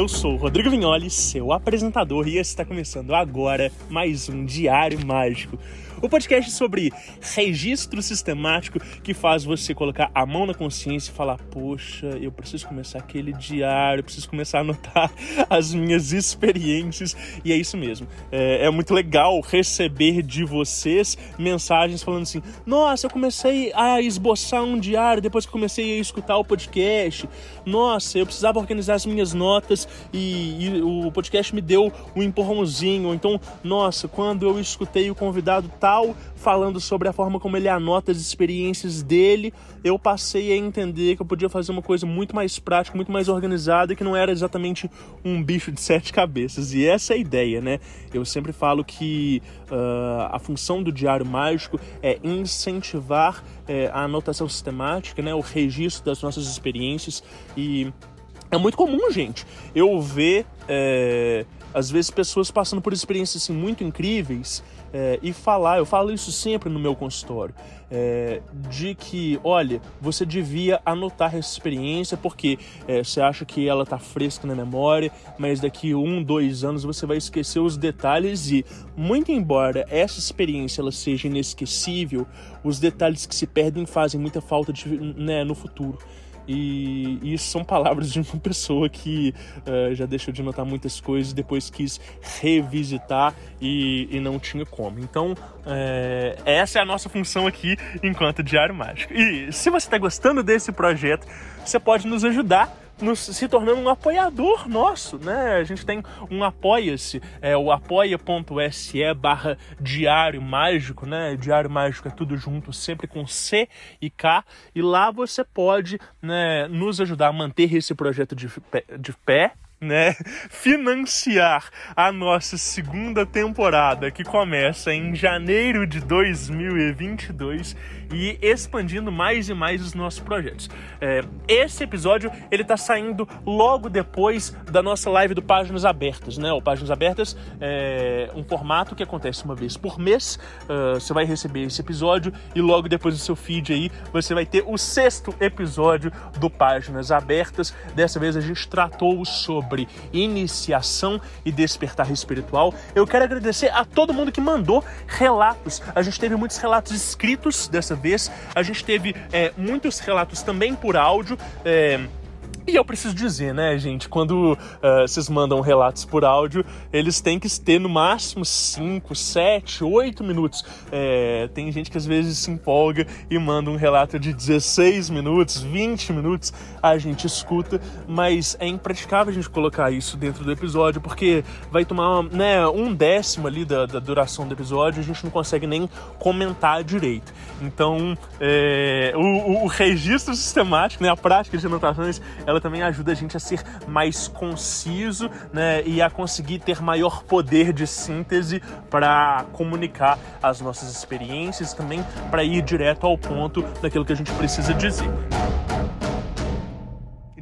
Eu sou Rodrigo Vignoli, seu apresentador, e está começando agora mais um Diário Mágico o podcast sobre registro sistemático que faz você colocar a mão na consciência e falar: Poxa, eu preciso começar aquele diário, preciso começar a anotar as minhas experiências. E é isso mesmo. É, é muito legal receber de vocês mensagens falando assim: Nossa, eu comecei a esboçar um diário depois que comecei a escutar o podcast. Nossa, eu precisava organizar as minhas notas e, e o podcast me deu um empurrãozinho. Então, nossa, quando eu escutei o convidado tá falando sobre a forma como ele anota as experiências dele, eu passei a entender que eu podia fazer uma coisa muito mais prática, muito mais organizada, que não era exatamente um bicho de sete cabeças. E essa é a ideia, né? Eu sempre falo que uh, a função do diário mágico é incentivar é, a anotação sistemática, né? O registro das nossas experiências e é muito comum, gente, eu ver é, às vezes pessoas passando por experiências assim, muito incríveis é, e falar, eu falo isso sempre no meu consultório, é, de que, olha, você devia anotar essa experiência porque é, você acha que ela está fresca na memória, mas daqui um, dois anos você vai esquecer os detalhes e, muito embora essa experiência ela seja inesquecível, os detalhes que se perdem fazem muita falta de, né, no futuro. E, isso são palavras de uma pessoa que uh, já deixou de notar muitas coisas, depois quis revisitar e, e não tinha como. Então, é, essa é a nossa função aqui enquanto Diário Mágico. E se você está gostando desse projeto, você pode nos ajudar nos, se tornando um apoiador nosso, né? A gente tem um apoia-se, é o apoia.se barra diário mágico, né? Diário mágico é tudo junto, sempre com C e K, e lá você pode né, nos ajudar a manter esse projeto de pé, de pé né, financiar a nossa segunda temporada que começa em janeiro de 2022 e expandindo mais e mais os nossos projetos. É, esse episódio ele está saindo logo depois da nossa live do Páginas Abertas, né? O Páginas Abertas é um formato que acontece uma vez por mês. Uh, você vai receber esse episódio e logo depois do seu feed aí você vai ter o sexto episódio do Páginas Abertas. Dessa vez a gente tratou sobre iniciação e despertar espiritual. Eu quero agradecer a todo mundo que mandou relatos. A gente teve muitos relatos escritos dessa vez. A gente teve é, muitos relatos também por áudio. É, e eu preciso dizer, né, gente, quando uh, vocês mandam relatos por áudio, eles têm que ter no máximo 5, 7, 8 minutos. É, tem gente que às vezes se empolga e manda um relato de 16 minutos, 20 minutos, a gente escuta, mas é impraticável a gente colocar isso dentro do episódio, porque vai tomar né, um décimo ali da, da duração do episódio, a gente não consegue nem comentar direito. Então, é, o, o registro sistemático, né, a prática de anotações, ela também ajuda a gente a ser mais conciso né, e a conseguir ter maior poder de síntese para comunicar as nossas experiências, também para ir direto ao ponto daquilo que a gente precisa dizer.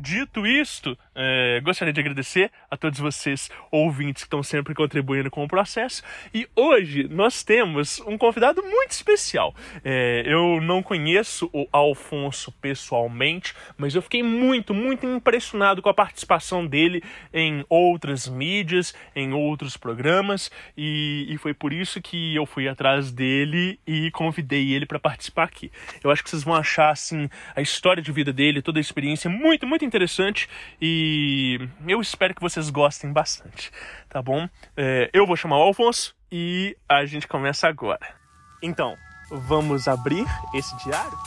Dito isto, é, gostaria de agradecer a todos vocês, ouvintes, que estão sempre contribuindo com o processo. E hoje nós temos um convidado muito especial. É, eu não conheço o Alfonso pessoalmente, mas eu fiquei muito, muito impressionado com a participação dele em outras mídias, em outros programas, e, e foi por isso que eu fui atrás dele e convidei ele para participar aqui. Eu acho que vocês vão achar assim a história de vida dele, toda a experiência muito, muito interessante interessante e eu espero que vocês gostem bastante, tá bom? É, eu vou chamar o Alfonso e a gente começa agora. Então, vamos abrir esse diário?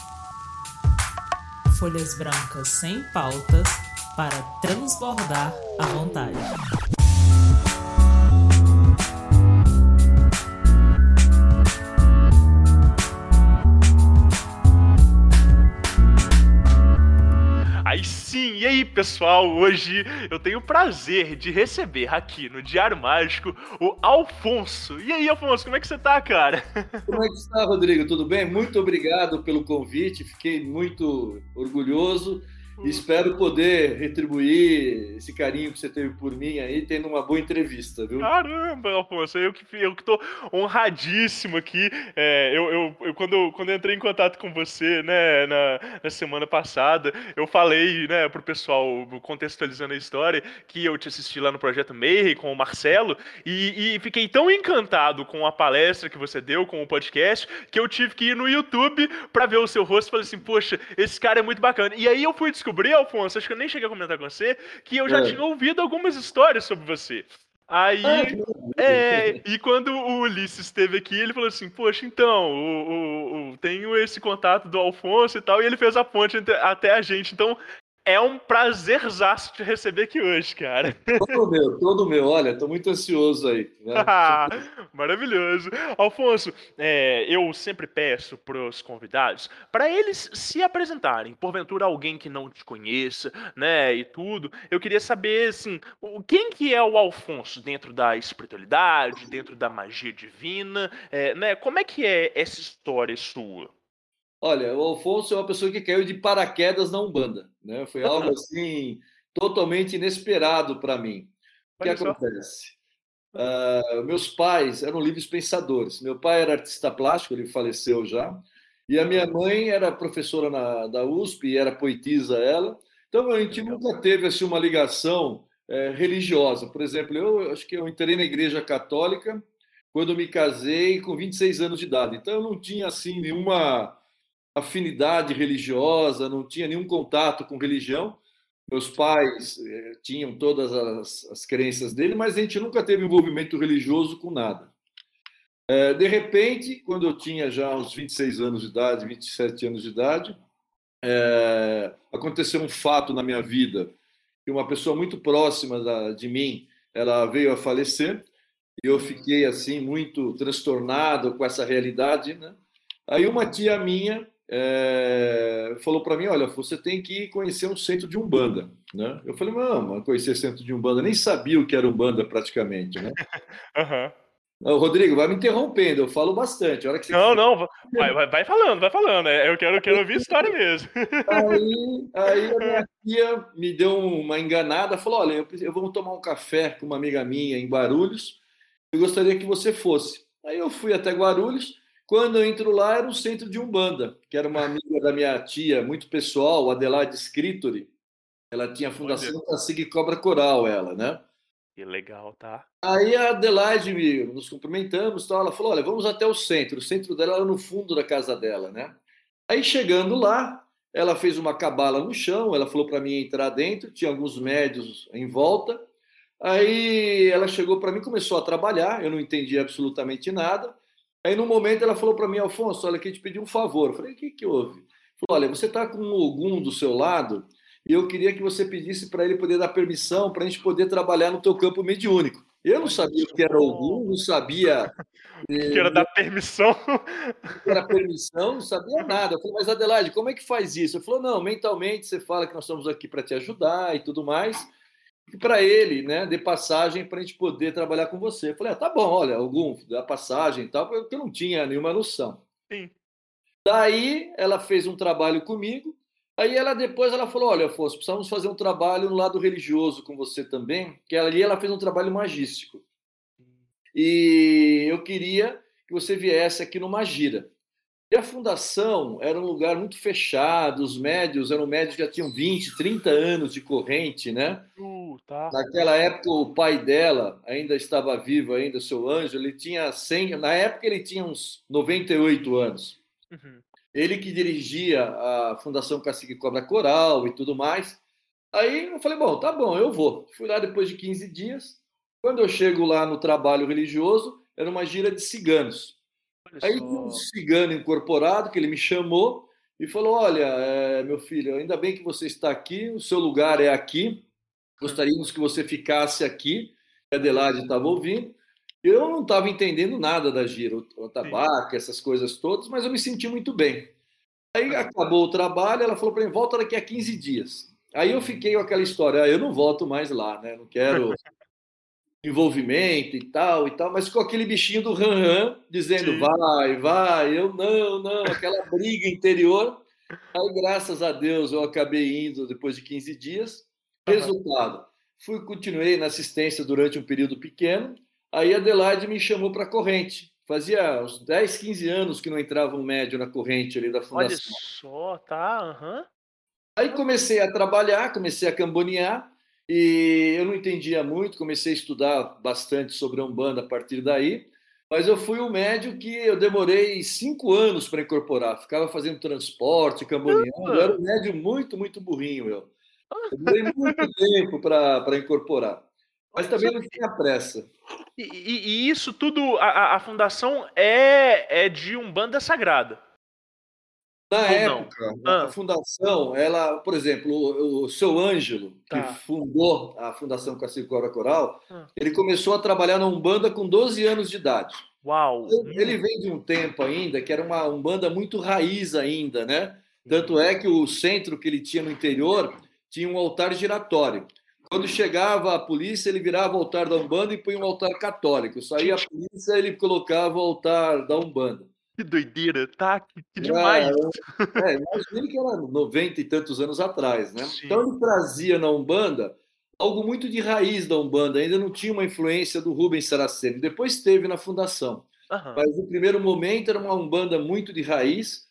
Folhas brancas sem pautas para transbordar à vontade. Sim! E aí, pessoal? Hoje eu tenho o prazer de receber aqui no Diário Mágico o Alfonso. E aí, Alfonso, como é que você tá, cara? Como é que está, Rodrigo? Tudo bem? Muito obrigado pelo convite, fiquei muito orgulhoso. Espero poder retribuir esse carinho que você teve por mim aí, tendo uma boa entrevista, viu? Caramba, Alfonso, eu que, eu que tô honradíssimo aqui. É, eu, eu, eu, quando, quando eu entrei em contato com você, né, na, na semana passada, eu falei, né, pro pessoal, contextualizando a história, que eu te assisti lá no Projeto Mayhem com o Marcelo, e, e fiquei tão encantado com a palestra que você deu, com o podcast, que eu tive que ir no YouTube para ver o seu rosto e falei assim, poxa, esse cara é muito bacana. E aí eu fui descobrir, Alfonso, acho que eu nem cheguei a comentar com você, que eu já é. tinha ouvido algumas histórias sobre você. Aí, ah, é, e quando o Ulisses esteve aqui, ele falou assim: Poxa, então, o, o, o, tenho esse contato do Alfonso e tal, e ele fez a ponte até a gente. Então, é um prazerzaço te receber aqui hoje, cara. Todo meu, todo meu. Olha, tô muito ansioso aí. Né? Maravilhoso. Alfonso, é, eu sempre peço para os convidados para eles se apresentarem. Porventura alguém que não te conheça, né, e tudo. Eu queria saber, assim, quem que é o Alfonso dentro da espiritualidade, dentro da magia divina, é, né? Como é que é essa história sua? Olha, o Alfonso é uma pessoa que caiu de paraquedas na Umbanda. Né? Foi algo assim totalmente inesperado para mim. O que acontece? Uh, meus pais eram livres pensadores. Meu pai era artista plástico, ele faleceu já. E a minha mãe era professora na, da USP e era poetisa ela. Então a gente nunca teve assim uma ligação é, religiosa. Por exemplo, eu acho que eu entrei na igreja católica quando me casei com 26 anos de idade. Então eu não tinha assim nenhuma afinidade religiosa, não tinha nenhum contato com religião. Meus pais eh, tinham todas as, as crenças dele, mas a gente nunca teve envolvimento religioso com nada. É, de repente, quando eu tinha já uns 26 anos de idade, 27 anos de idade, é, aconteceu um fato na minha vida que uma pessoa muito próxima da, de mim, ela veio a falecer e eu fiquei assim muito transtornado com essa realidade, né? Aí uma tia minha é, falou para mim, olha, você tem que conhecer um centro de umbanda, né? Eu falei, não, conhecer centro de umbanda, nem sabia o que era umbanda praticamente, né? uhum. Não, Rodrigo, vai me interrompendo, eu falo bastante. A hora que você... Não, não, vai, vai, vai, falando, vai falando. É, eu quero, eu quero ouvir história mesmo. Aí, aí a minha tia me deu uma enganada, falou: olha, eu, eu vou tomar um café com uma amiga minha em Guarulhos, eu gostaria que você fosse. Aí eu fui até Guarulhos, quando eu entro lá, era um centro de Umbanda, que era uma amiga da minha tia, muito pessoal, Adelaide Scritori. Ela tinha a Fundação Cacique Cobra Coral, ela, né? Que legal, tá? Aí a Adelaide, nos cumprimentamos, tal, ela falou, olha, vamos até o centro. O centro dela era no fundo da casa dela, né? Aí chegando lá, ela fez uma cabala no chão, ela falou para mim entrar dentro, tinha alguns médios em volta. Aí ela chegou para mim, começou a trabalhar, eu não entendi absolutamente nada. Aí, no momento, ela falou para mim, Alfonso, olha, aqui te pedi um favor. Eu falei, o que, que houve? Falou, olha, você está com um Ogum do seu lado e eu queria que você pedisse para ele poder dar permissão para a gente poder trabalhar no teu campo mediúnico. Eu não sabia o que era Ogum, não sabia... que era dar permissão. Que era permissão, não sabia nada. Eu falei, mas Adelaide, como é que faz isso? Ele falou, não, mentalmente você fala que nós estamos aqui para te ajudar e tudo mais para ele, né, de passagem para a gente poder trabalhar com você. Eu falei, ah, tá bom, olha, algum da passagem e tal, porque eu não tinha nenhuma noção. Sim. Daí ela fez um trabalho comigo. Aí ela depois ela falou, olha, Afonso, precisamos fazer um trabalho no lado religioso com você também, que ali ela fez um trabalho magístico. E eu queria que você viesse aqui no Magira. E a fundação era um lugar muito fechado, os médios eram médios que já tinham 20, 30 anos de corrente, né? Tá. Naquela época, o pai dela ainda estava vivo, ainda, seu anjo, ele tinha 100, na época ele tinha uns 98 anos. Uhum. Ele que dirigia a Fundação Cacique Cobra Coral e tudo mais. Aí eu falei, bom, tá bom, eu vou. Fui lá depois de 15 dias. Quando eu chego lá no trabalho religioso, era uma gira de ciganos. Aí tinha um cigano incorporado que ele me chamou e falou: Olha, é, meu filho, ainda bem que você está aqui, o seu lugar é aqui, gostaríamos que você ficasse aqui. A Adelaide estava ouvindo. Eu não estava entendendo nada da gira, o tabaco, essas coisas todas, mas eu me senti muito bem. Aí acabou o trabalho, ela falou para mim: volta daqui a 15 dias. Aí eu fiquei com aquela história, ah, eu não volto mais lá, né? Não quero envolvimento e tal e tal, mas com aquele bichinho do ran, -ran dizendo Sim. vai, vai, eu não, não, aquela briga interior. Aí, graças a Deus, eu acabei indo depois de 15 dias. Resultado, fui continuei na assistência durante um período pequeno. Aí a Adelaide me chamou para a corrente. Fazia uns 10, 15 anos que não entrava um médio na corrente ali da fundação. Olha só, tá, uhum. Aí comecei a trabalhar, comecei a cambonear e eu não entendia muito, comecei a estudar bastante sobre a Umbanda a partir daí, mas eu fui um médio que eu demorei cinco anos para incorporar, ficava fazendo transporte, camboneando, eu era um médio muito, muito burrinho, eu. Eu demorei muito tempo para incorporar, mas também não tinha pressa. E, e, e isso tudo, a, a fundação é, é de Umbanda Sagrada? Na época, ah. a fundação, ela, por exemplo, o, o seu Ângelo, tá. que fundou a Fundação Cacique Cobra Coral, ah. ele começou a trabalhar na Umbanda com 12 anos de idade. Uau! Ele vem de um tempo ainda que era uma Umbanda muito raiz ainda, né? Tanto é que o centro que ele tinha no interior tinha um altar giratório. Quando chegava a polícia, ele virava o altar da Umbanda e punha um altar católico. Saía a polícia, ele colocava o altar da Umbanda. Que doideira, tá? Que, que demais. É, é, imagina que era 90 e tantos anos atrás, né? Sim. Então ele trazia na Umbanda algo muito de raiz da Umbanda, ainda não tinha uma influência do Rubens Saraceni, depois teve na fundação. Uhum. Mas no primeiro momento era uma Umbanda muito de raiz,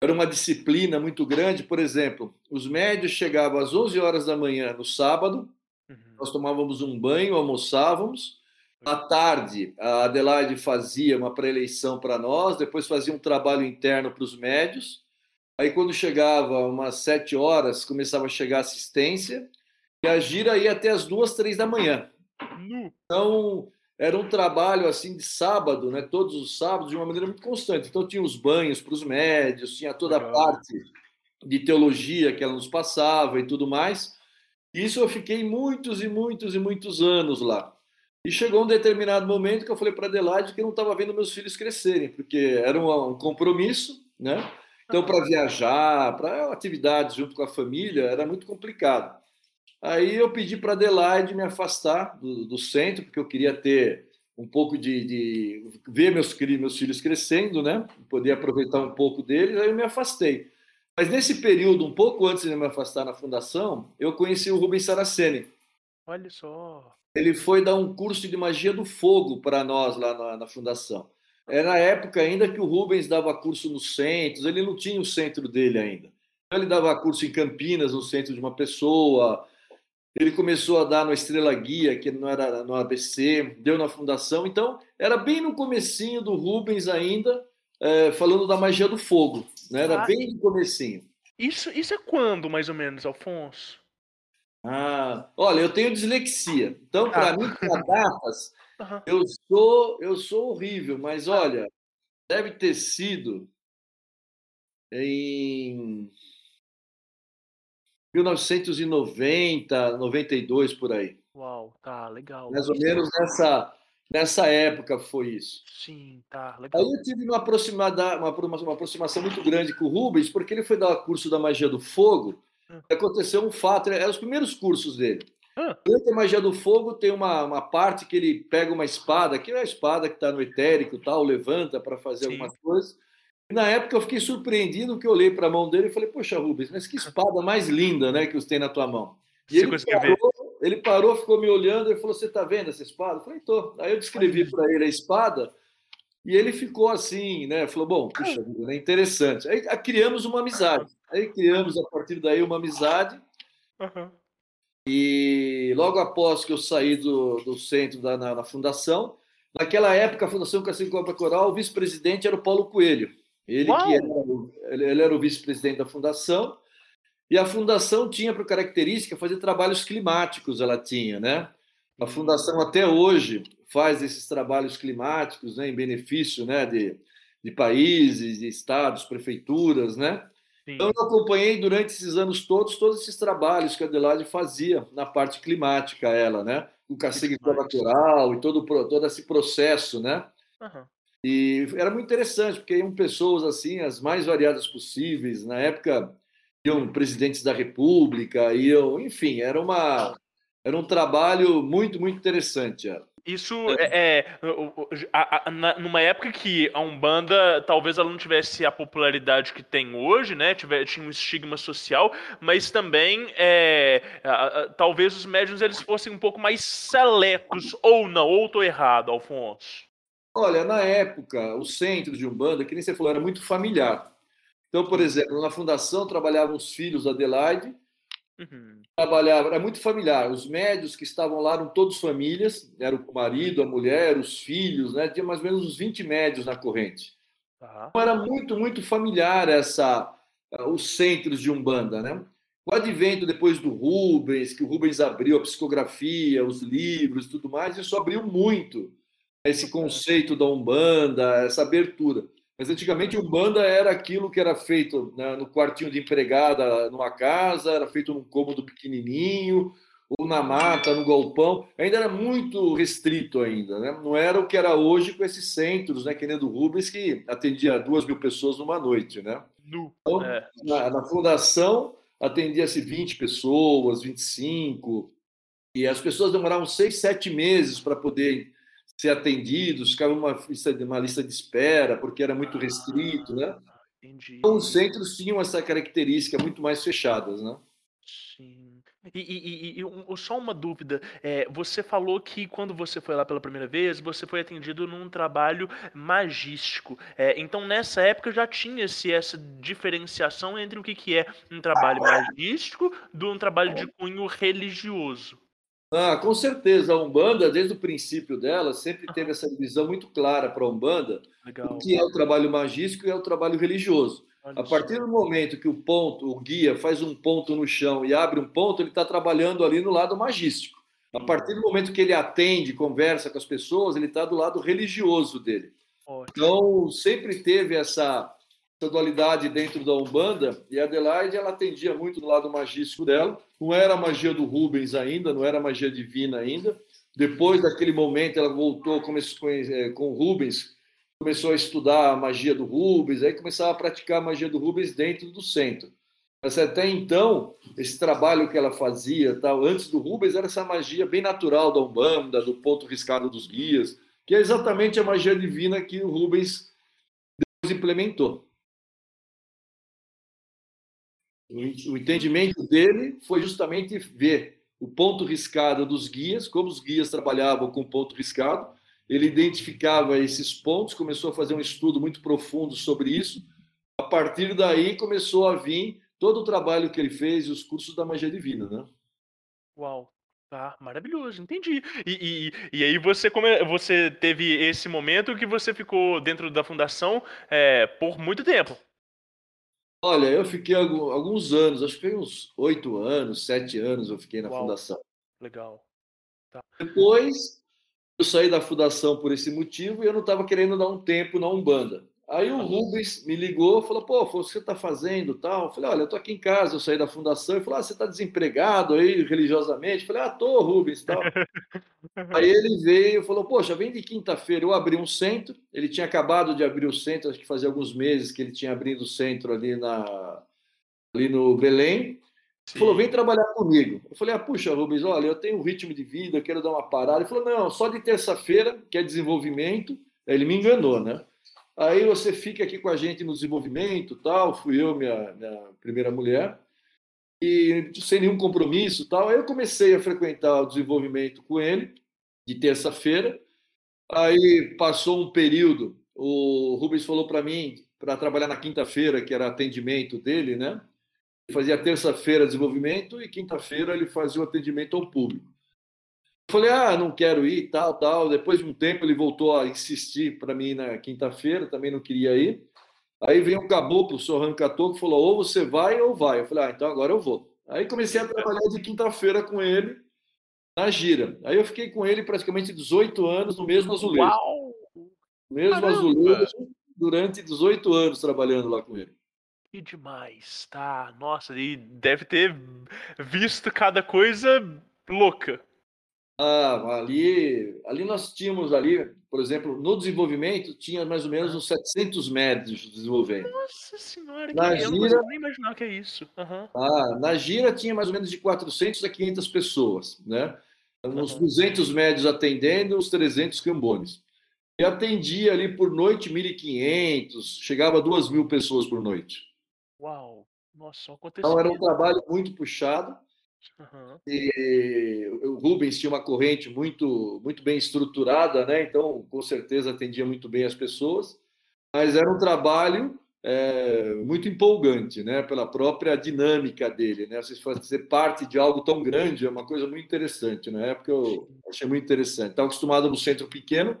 era uma disciplina muito grande. Por exemplo, os médios chegavam às 11 horas da manhã no sábado, uhum. nós tomávamos um banho, almoçávamos, à tarde, a Adelaide fazia uma pré-eleição para nós, depois fazia um trabalho interno para os médios. Aí, quando chegava umas sete horas, começava a chegar assistência, e a gira ia até as duas, três da manhã. Então, era um trabalho assim de sábado, né? Todos os sábados, de uma maneira muito constante. Então, tinha os banhos para os médios, tinha toda a parte de teologia que ela nos passava e tudo mais. Isso eu fiquei muitos e muitos e muitos anos lá. E chegou um determinado momento que eu falei para Adelaide que eu não estava vendo meus filhos crescerem, porque era um, compromisso, né? Então, para viajar, para atividades junto com a família, era muito complicado. Aí eu pedi para Adelaide me afastar do, do, centro, porque eu queria ter um pouco de, de, ver meus, meus filhos crescendo, né? Poder aproveitar um pouco deles, aí eu me afastei. Mas nesse período, um pouco antes de me afastar na fundação, eu conheci o Rubens Saraceni. Olha só ele foi dar um curso de magia do fogo para nós lá na, na, fundação. Era a época ainda que o Rubens dava curso nos centros, ele não tinha o centro dele ainda. Então, ele dava curso em Campinas, no centro de uma pessoa. Ele começou a dar no Estrela Guia, que não era no ABC, deu na fundação. Então, era bem no comecinho do Rubens ainda, é, falando da magia do fogo. Né? Era ah, bem no comecinho. Isso, isso é quando, mais ou menos, Alfonso? Ah, olha, eu tenho dislexia. Então, para ah. mim, para datas, uhum. eu sou eu sou horrível, mas olha, deve ter sido em 1990, 92 por aí. Uau, tá legal. Mais ou menos nessa nessa época foi isso. Sim, tá legal. Aí eu tive uma, aproximada, uma, uma aproximação muito grande com o Rubens, porque ele foi dar curso da magia do fogo Hum. aconteceu um fato, eram os primeiros cursos dele. Durante a magia do fogo tem uma, uma parte que ele pega uma espada, que é a espada que está no etérico, tal, levanta para fazer Sim. alguma coisa. E na época eu fiquei surpreendido que eu olhei para a mão dele e falei, poxa, Rubens, mas que espada mais linda, né, que você tem na tua mão. E ele parou, ele parou, ficou me olhando e falou, você está vendo essa espada? Eu falei, tô. Aí eu descrevi para ele a espada e ele ficou assim, né, falou, bom, puxa, é interessante. Aí criamos uma amizade. Aí criamos a partir daí uma amizade. Uhum. E logo após que eu saí do, do centro da, na, na fundação, naquela época a Fundação Cacique Copa Coral, o vice-presidente era o Paulo Coelho. Ele Uau. que era, ele, ele era o vice-presidente da fundação. E a fundação tinha por característica fazer trabalhos climáticos, ela tinha, né? A uhum. fundação até hoje faz esses trabalhos climáticos, né, em benefício, né, de, de países, de estados, prefeituras, né? Sim. Então, eu acompanhei durante esses anos todos, todos esses trabalhos que a Adelaide fazia na parte climática, ela, né? O cacique natural e todo, todo esse processo, né? Uhum. E era muito interessante, porque iam pessoas assim, as mais variadas possíveis. Na época, iam presidentes da República, iam, enfim, era uma era um trabalho muito, muito interessante. Era. Isso é, é numa época que a Umbanda talvez ela não tivesse a popularidade que tem hoje, né? Tiver, tinha um estigma social, mas também é, talvez os médiuns eles fossem um pouco mais seletos, ou não, ou estou errado, Alfonso. Olha, na época, o centro de Umbanda, que nem você falou, era muito familiar. Então, por exemplo, na fundação trabalhavam os filhos da Adelaide, Uhum. Trabalhava, era muito familiar. Os médios que estavam lá eram todos famílias, era o marido, a mulher, os filhos, né? Tinha mais ou menos uns 20 médios na corrente. Uhum. Então, era muito, muito familiar essa os centros de Umbanda, né? O advento depois do Rubens, que o Rubens abriu a psicografia, os livros, tudo mais, isso abriu muito esse conceito da Umbanda, essa abertura. Mas antigamente o banda era aquilo que era feito né, no quartinho de empregada numa casa, era feito num cômodo pequenininho, ou na mata, no galpão. Ainda era muito restrito ainda, né? Não era o que era hoje com esses centros, né? Que nem do Rubens, que atendia duas mil pessoas numa noite, né? Então, é. na, na fundação atendia-se 20 pessoas, 25, e as pessoas demoravam seis, sete meses para poder ser atendidos, ficava uma lista, uma lista de espera, porque era muito restrito, né? Entendi. Então, os centros tinham essa característica muito mais fechadas, né? Sim. E, e, e, e, só uma dúvida, é, você falou que quando você foi lá pela primeira vez, você foi atendido num trabalho magístico. É, então, nessa época já tinha-se essa diferenciação entre o que, que é um trabalho magístico de um trabalho de cunho religioso. Ah, com certeza. A Umbanda, desde o princípio dela, sempre teve essa divisão muito clara para a Umbanda, Legal. o que é o trabalho magístico e é o trabalho religioso. A partir do momento que o ponto, o guia faz um ponto no chão e abre um ponto, ele está trabalhando ali no lado magístico. A partir do momento que ele atende, conversa com as pessoas, ele está do lado religioso dele. Então, sempre teve essa, essa dualidade dentro da Umbanda, e a Adelaide ela atendia muito do lado magístico dela. Não era a magia do Rubens ainda, não era a magia divina ainda. Depois daquele momento, ela voltou começou com, é, com Rubens, começou a estudar a magia do Rubens, aí começava a praticar a magia do Rubens dentro do centro. Mas até então, esse trabalho que ela fazia, tal, antes do Rubens, era essa magia bem natural da Umbanda, do ponto riscado dos guias, que é exatamente a magia divina que o Rubens implementou. O entendimento dele foi justamente ver o ponto riscado dos guias, como os guias trabalhavam com ponto riscado. Ele identificava esses pontos, começou a fazer um estudo muito profundo sobre isso. A partir daí começou a vir todo o trabalho que ele fez e os cursos da magia divina, né? Uau, Tá, maravilhoso, entendi. E, e, e aí você, come, você teve esse momento que você ficou dentro da fundação é, por muito tempo. Olha, eu fiquei alguns anos, acho que foi uns oito anos, sete anos eu fiquei na Uau. fundação. Legal. Tá. Depois eu saí da fundação por esse motivo e eu não estava querendo dar um tempo na Umbanda. Aí o Rubens me ligou, falou: pô, o que você está fazendo tal? Eu falei: olha, eu estou aqui em casa, eu saí da fundação. Ele falou: ah, você está desempregado aí religiosamente? Eu falei: ah, tô, Rubens tal. aí ele veio e falou: poxa, vem de quinta-feira. Eu abri um centro, ele tinha acabado de abrir o centro, acho que fazia alguns meses que ele tinha abrido o centro ali, na, ali no Belém. Ele falou: vem trabalhar comigo. Eu falei: ah, puxa, Rubens, olha, eu tenho um ritmo de vida, eu quero dar uma parada. Ele falou: não, só de terça-feira, que é desenvolvimento. Ele me enganou, né? Aí você fica aqui com a gente no desenvolvimento, tal. Fui eu, minha, minha primeira mulher, e sem nenhum compromisso, tal. Aí eu comecei a frequentar o desenvolvimento com ele de terça-feira. Aí passou um período, o Rubens falou para mim para trabalhar na quinta-feira, que era atendimento dele, né? Ele fazia terça-feira desenvolvimento e quinta-feira ele fazia o atendimento ao público. Falei, ah, não quero ir, tal, tal. Depois de um tempo ele voltou a insistir para mim na quinta-feira, também não queria ir. Aí veio um caboclo, o senhor Rancator, que falou, ou você vai ou vai. Eu falei, ah, então agora eu vou. Aí comecei a trabalhar de quinta-feira com ele na gira. Aí eu fiquei com ele praticamente 18 anos no mesmo azulejo. Uau! No mesmo Caramba! azulejo durante 18 anos trabalhando lá com ele. Que demais, tá? Nossa, e deve ter visto cada coisa louca. Ah, ali, ali nós tínhamos ali, por exemplo, no desenvolvimento tinha mais ou menos uns 700 médicos desenvolvendo. Nossa senhora, que Na eu não gira- consigo nem imaginar o que é isso. Aham. Ah, na gira tinha mais ou menos de 400 a 500 pessoas, né? Uns Aham. 200 médios atendendo, uns 300 cambones. E atendia ali por noite 1.500, chegava a 2.000 pessoas por noite. Uau. Nossa, um Então era um trabalho muito puxado. Aham. E o Rubens tinha uma corrente muito, muito bem estruturada, né? Então, com certeza atendia muito bem as pessoas. Mas era um trabalho é, muito empolgante, né? Pela própria dinâmica dele, né? Você fazer parte de algo tão grande é uma coisa muito interessante. Na época eu achei muito interessante. Estava acostumado no centro pequeno,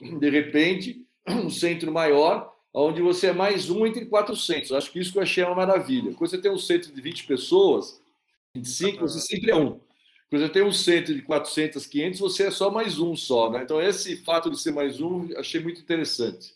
de repente, um centro maior, onde você é mais um entre 400. Acho que isso que eu achei uma maravilha. Quando você tem um centro de 20 pessoas, 25, você sempre é um. Quando você tem um centro de 400, 500, você é só mais um só, né? Então, esse fato de ser mais um, achei muito interessante.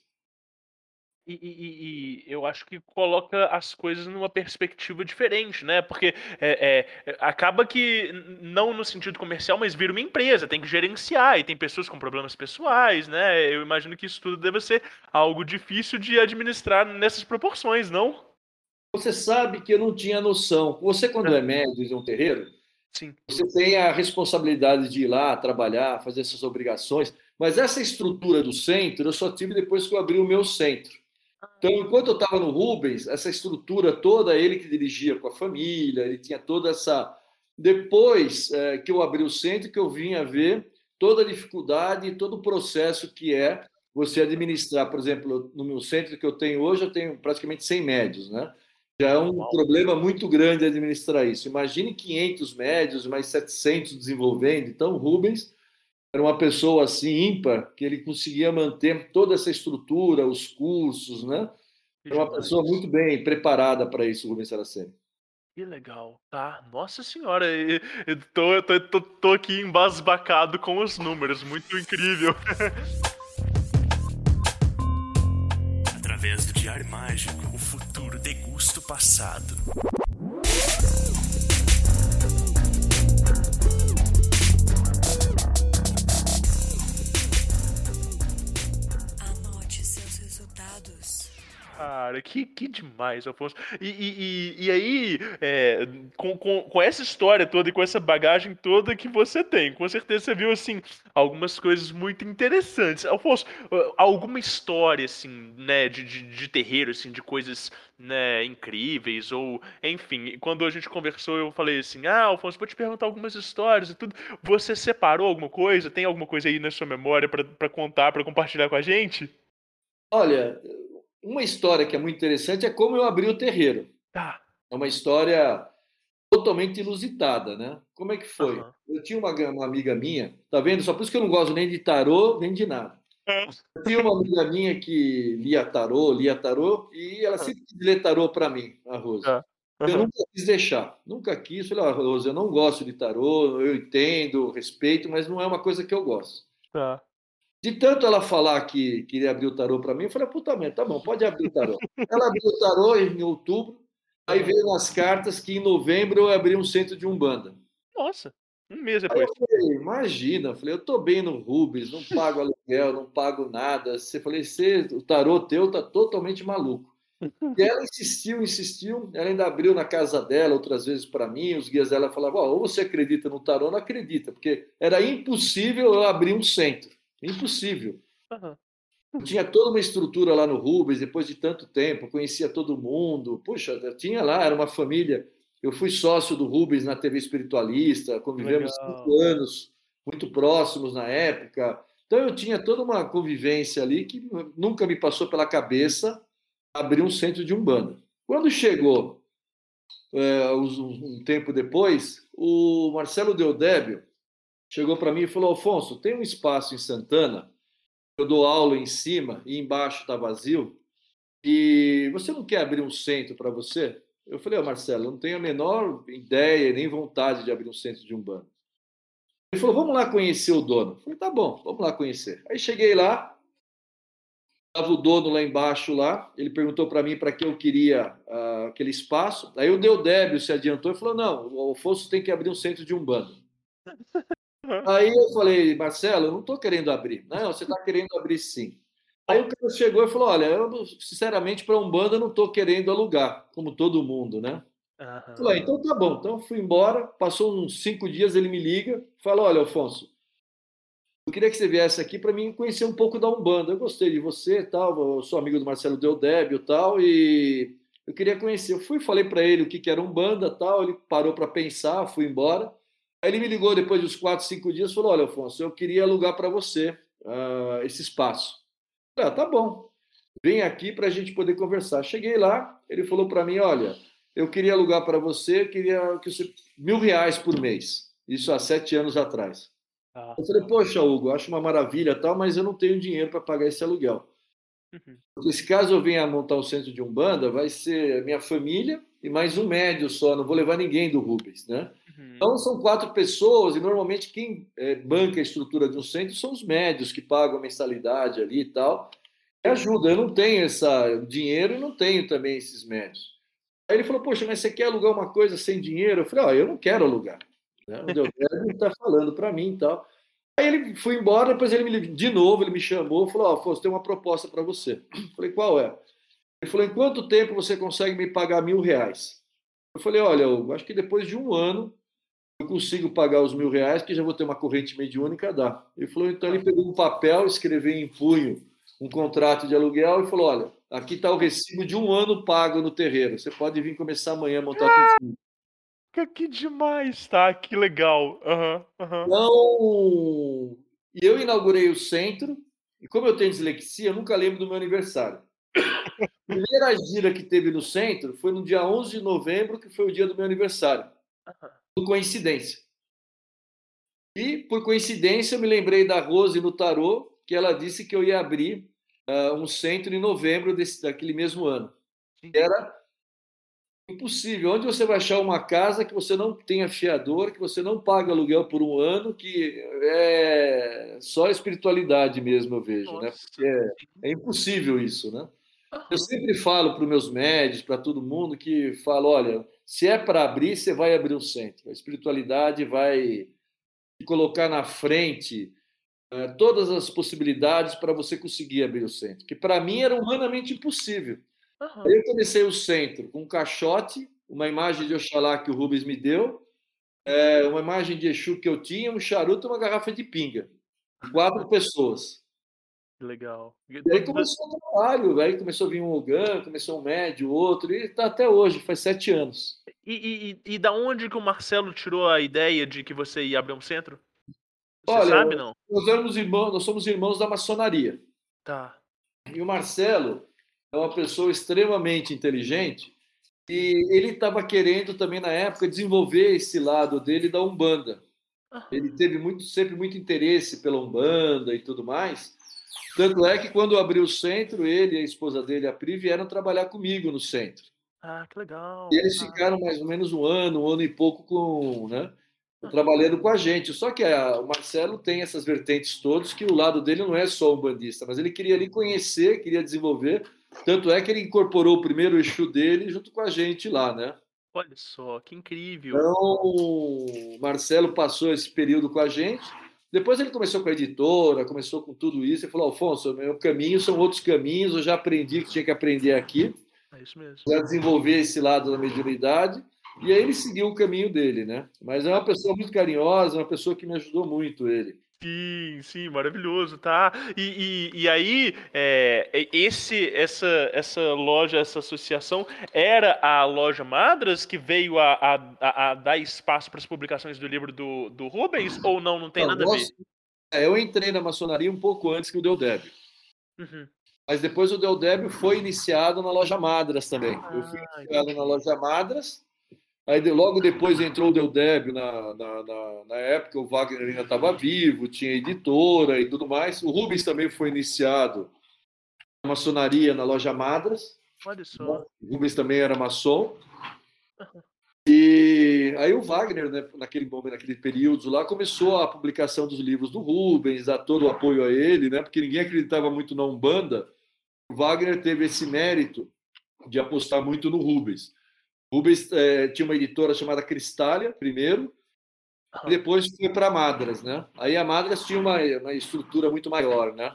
E, e- e- eu acho que coloca as coisas numa perspectiva diferente, né? Porque é, é, acaba que, não no sentido comercial, mas vira uma empresa, tem que gerenciar, e tem pessoas com problemas pessoais, né? Eu imagino que isso tudo deve ser algo difícil de administrar nessas proporções, não? Você sabe que eu não tinha noção. Você, quando é médico em um terreiro, Sim. você tem a responsabilidade de ir lá trabalhar, fazer essas obrigações, mas essa estrutura do centro eu só tive depois que eu abri o meu centro. Então, enquanto eu estava no Rubens, essa estrutura toda, ele que dirigia com a família, ele tinha toda essa. Depois eh, que eu abri o centro, que eu vim a ver toda a dificuldade e todo o processo que é você administrar. Por exemplo, no meu centro que eu tenho hoje, eu tenho praticamente 100 médios, né? Já é um problema muito grande administrar isso. Imagine 500 médios, mais 700 desenvolvendo. Então, o Rubens era uma pessoa assim ímpar, que ele conseguia manter toda essa estrutura, os cursos, né? Era uma pessoa muito bem preparada para isso, Rubens Saraceni. Que legal, tá? Nossa senhora, eu, eu tô, eu tô, tô, tô aqui embasbacado com os números, muito incrível. Através do Diário Mágico, passado. Cara, que, que demais, Alfonso. E, e, e, e aí, é, com, com, com essa história toda e com essa bagagem toda que você tem, com certeza você viu, assim, algumas coisas muito interessantes. Alfonso, ah, alguma história, assim, né, de, de, de terreiro, assim, de coisas, né, incríveis, ou, enfim, quando a gente conversou, eu falei assim, ah, Alfonso, vou te perguntar algumas histórias e tudo. Você separou alguma coisa? Tem alguma coisa aí na sua memória pra contar, pra compartilhar com a gente? Olha, uma história que é muito interessante é como eu abri o terreiro. Tá. É uma história totalmente inusitada, né? Como é que foi? Aham. Eu tinha uma, uma amiga minha, tá vendo? Só por isso que eu não gosto nem de tarô, nem de nada. Eu tinha uma amiga minha que lia tarô, lia tarô, e ela sempre quis ler tarô para mim, a Rosa. Tá. Eu nunca quis deixar, nunca quis. Falei, ó, Rosa, eu não gosto de tarô, eu entendo, respeito, mas não é uma coisa que eu gosto. Tá. De tanto ela falar que queria abrir o tarô para mim, eu falei, puta merda, tá bom, pode abrir o tarô. Ela abriu o tarô em outubro, aí veio nas cartas que em novembro eu abri um centro de Umbanda. Nossa, um mês depois. eu falei, imagina, eu falei, eu tô bem no Rubens, não pago aluguel, não pago nada. Você falei, você, o tarô teu tá totalmente maluco. E ela insistiu, insistiu, ela ainda abriu na casa dela outras vezes para mim, os guias dela falavam, ó, ou você acredita no tarô, não acredita, porque era impossível eu abrir um centro, impossível. Eu tinha toda uma estrutura lá no Rubens, depois de tanto tempo, conhecia todo mundo. Puxa, tinha lá, era uma família. Eu fui sócio do Rubens na TV Espiritualista, convivemos Legal. cinco anos, muito próximos na época. Então eu tinha toda uma convivência ali que nunca me passou pela cabeça abrir um centro de Umbanda. Quando chegou, é, um um tempo depois, o Marcelo Deodébio chegou para mim e falou: Alfonso, tem um espaço em Santana eu dou aula em cima e embaixo está vazio, e você não quer abrir um centro para você? Eu falei, ó, Marcelo, eu não tenho a menor ideia nem vontade de abrir um centro de Umbanda. Ele falou, vamos lá conhecer o dono. Eu falei, tá bom, vamos lá conhecer. Aí cheguei lá, estava o dono lá embaixo lá, ele perguntou para mim para que eu queria ah, aquele espaço. Aí o Deodébio se adiantou e falou, não, o Alfonso tem que abrir um centro de Umbanda. Aí eu falei, Marcelo, eu não estou querendo abrir. Não, você está querendo abrir sim. Aí o cara chegou e falou: Olha, eu, sinceramente, para um banda, eu não estou querendo alugar, como todo mundo, né? Uhum. Falei, então tá bom. Então fui embora. Passou uns cinco dias, ele me liga, fala: Olha, Alfonso, eu queria que você viesse aqui para mim conhecer um pouco da Umbanda. Eu gostei de você, tal. Eu sou amigo do Marcelo Deodébio, tal, e eu queria conhecer. Eu fui, falei para ele o que, que era Umbanda, tal. Ele parou para pensar, fui embora. Aí ele me ligou depois dos quatro, cinco dias, falou: Olha, Alfonso, eu queria alugar para você uh, esse espaço. Ah, tá bom. Vem aqui para a gente poder conversar. Cheguei lá, ele falou para mim: olha, eu queria alugar para você, queria que você mil reais por mês. Isso há sete anos atrás. Ah. Eu falei, poxa, Hugo, acho uma maravilha tal, mas eu não tenho dinheiro para pagar esse aluguel. Uhum. Porque se caso eu venha montar o um centro de Umbanda, vai ser minha família e mais um médio só, não vou levar ninguém do Rubens, né? Uhum. Então são quatro pessoas e normalmente quem é, banca a estrutura de um centro são os médios que pagam a mensalidade ali e tal. E ajuda, eu não tenho esse dinheiro e não tenho também esses médios. Aí ele falou, poxa, mas você quer alugar uma coisa sem dinheiro? Eu falei, ó, oh, eu não quero alugar. Né? O Deus está falando para mim e tal. Aí ele foi embora, depois ele me de novo, ele me chamou, falou, ó, oh, tem uma proposta para você. Eu falei, qual é? Ele falou, em quanto tempo você consegue me pagar mil reais? Eu falei, olha, eu acho que depois de um ano eu consigo pagar os mil reais, que já vou ter uma corrente mediúnica, dá. Ele falou, então ele pegou um papel, escreveu em punho um contrato de aluguel e falou, olha, aqui está o recibo de um ano pago no terreiro, você pode vir começar amanhã a montar ah, tudo. Que demais, tá? Que legal. Uhum, uhum. Então, eu inaugurei o centro, e como eu tenho dislexia, eu nunca lembro do meu aniversário. A primeira gira que teve no centro foi no dia 11 de novembro, que foi o dia do meu aniversário. Por coincidência. E, por coincidência, eu me lembrei da Rose no tarô, que ela disse que eu ia abrir uh, um centro em novembro desse, daquele mesmo ano. Era impossível. Onde você vai achar uma casa que você não tenha fiador, que você não paga aluguel por um ano, que é só espiritualidade mesmo, eu vejo. Né? É, é impossível isso, né? Eu sempre falo para os meus médicos, para todo mundo, que falo, olha, se é para abrir, você vai abrir o centro. A espiritualidade vai te colocar na frente uh, todas as possibilidades para você conseguir abrir o centro. Que para mim era humanamente impossível. Uhum. Eu comecei o centro com um caixote, uma imagem de Oxalá que o Rubens me deu, é, uma imagem de Exu que eu tinha, um charuto e uma garrafa de pinga. Quatro pessoas. Legal. E aí começou o trabalho, aí começou a vir um Ogan, começou um médio, outro, e está até hoje, faz sete anos. E, e, e, da onde que o Marcelo tirou a ideia de que você ia abrir um centro? Você Olha, sabe, não? Nós, éramos irmãos, nós somos irmãos da maçonaria. Tá. E o Marcelo é uma pessoa extremamente inteligente e ele estava querendo também, na época, desenvolver esse lado dele da Umbanda. Ele teve muito, sempre muito interesse pela Umbanda e tudo mais. Tanto é que quando abriu o centro, ele e a esposa dele, a Pri, vieram trabalhar comigo no centro. Ah, que legal. E eles ficaram mais ou menos um ano, um ano e pouco com, né, trabalhando com a gente. Só que a, o Marcelo tem essas vertentes todas, que o lado dele não é só um bandista, mas ele queria ali conhecer, queria desenvolver. Tanto é que ele incorporou o primeiro eixo dele junto com a gente lá, né? Olha só, que incrível. Então, o Marcelo passou esse período com a gente. Depois ele começou com a editora, começou com tudo isso e falou: Alfonso, meu caminho são outros caminhos, eu já aprendi que tinha que aprender aqui. É isso mesmo. Já desenvolver esse lado da mediunidade. E aí ele seguiu o caminho dele, né? Mas é uma pessoa muito carinhosa, uma pessoa que me ajudou muito ele. Sim, sim, maravilhoso, tá? E, e, e aí, é, esse, essa, essa loja, essa associação, era a loja Madras que veio a, a, a dar espaço para as publicações do livro do, do Rubens, ou não, não tem não, nada a ver? É, eu entrei na maçonaria um pouco antes que o Del Débio. Uhum. Mas depois o Del Débio foi iniciado na loja Madras também. Ah, eu fui ah, iniciado entendi. na loja Madras, Aí logo depois entrou o Deldébio na, na, na, na época, o Wagner ainda estava vivo, tinha editora e tudo mais. O Rubens também foi iniciado na maçonaria na loja Madras. Olha só. O Rubens também era maçom. E aí o Wagner, né, naquele momento, naquele período lá, começou a publicação dos livros do Rubens, a todo o apoio a ele, né, porque ninguém acreditava muito na Umbanda. O Wagner teve esse mérito de apostar muito no Rubens. Rubens é, tinha uma editora chamada Cristália, primeiro, e depois foi para Madras, né? Aí a Madras tinha uma, uma estrutura muito maior, né?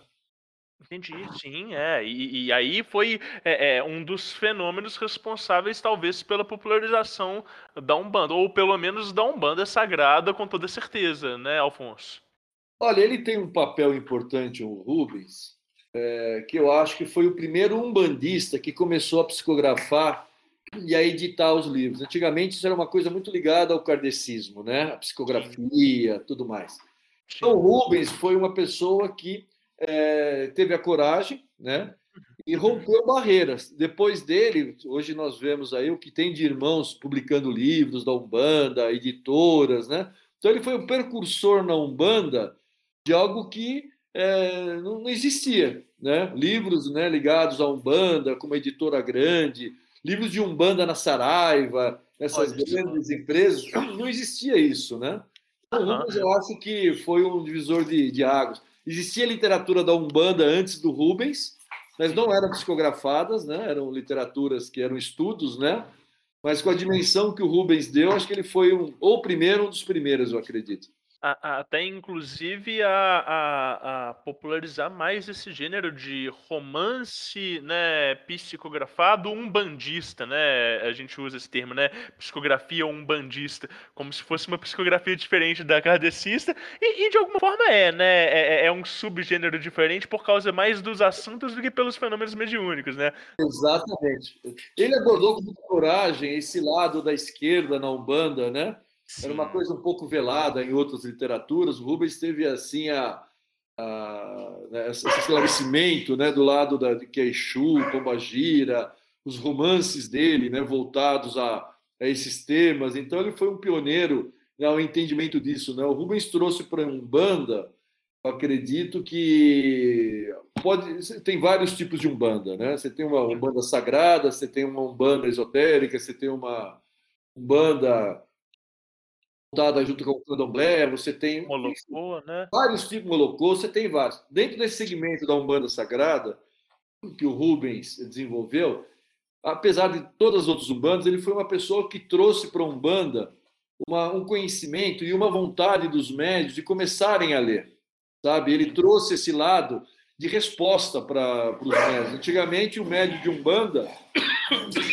Entendi, sim, é. E, e aí foi é, é, um dos fenômenos responsáveis, talvez, pela popularização da Umbanda, ou pelo menos da Umbanda sagrada, com toda certeza, né, Alfonso? Olha, ele tem um papel importante, o Rubens, é, que eu acho que foi o primeiro umbandista que começou a psicografar e a editar os livros. Antigamente isso era uma coisa muito ligada ao kardecismo, né? A psicografia, tudo mais. Então, Rubens foi uma pessoa que é, teve a coragem, né? E rompeu barreiras. Depois dele, hoje nós vemos aí o que tem de irmãos publicando livros da Umbanda, editoras, né? Então ele foi o precursor na Umbanda de algo que é, não, existia, né? Livros, né, ligados à Umbanda, como editora grande, livros de Umbanda na Saraiva, essas grandes empresas, não existia isso, né? Então, Rubens, eu acho que foi um divisor de, de águas. Existia literatura da Umbanda antes do Rubens, mas não eram psicografadas, né? Eram literaturas que eram estudos, né? Mas com a dimensão que o Rubens deu, acho que ele foi um, ou o primeiro, um dos primeiros, eu acredito até inclusive a, a, popularizar mais esse gênero de romance né, psicografado umbandista, né? A gente usa esse termo, né? Psicografia umbandista, como se fosse uma psicografia diferente da kardecista, e, e de alguma forma é, né? É, é, é, um subgênero diferente por causa mais dos assuntos do que pelos fenômenos mediúnicos, né? Exatamente. Ele abordou com coragem esse lado da esquerda na Umbanda, né? Sim. Era uma coisa um pouco velada em outras literaturas. O Rubens teve assim a, a né, esse esclarecimento né, do lado da, de Queixu, Pombagira, os romances dele né, voltados a, a esses temas. Então ele foi um pioneiro né, ao entendimento disso. Né? O Rubens trouxe para a Umbanda, eu acredito que pode tem vários tipos de Umbanda. Né? Você tem uma Umbanda sagrada, você tem uma Umbanda esotérica, você tem uma Umbanda montada junto com o candomblé, você tem Molocô, né? vários tipos de molocô, você tem vários. Dentro desse segmento da Umbanda Sagrada, que o Rubens desenvolveu, apesar de todas as outras Umbandas, ele foi uma pessoa que trouxe para a Umbanda uma, um conhecimento e uma vontade dos médios de começarem a ler, sabe? Ele trouxe esse lado de resposta para os médios. Antigamente, o médio de Umbanda,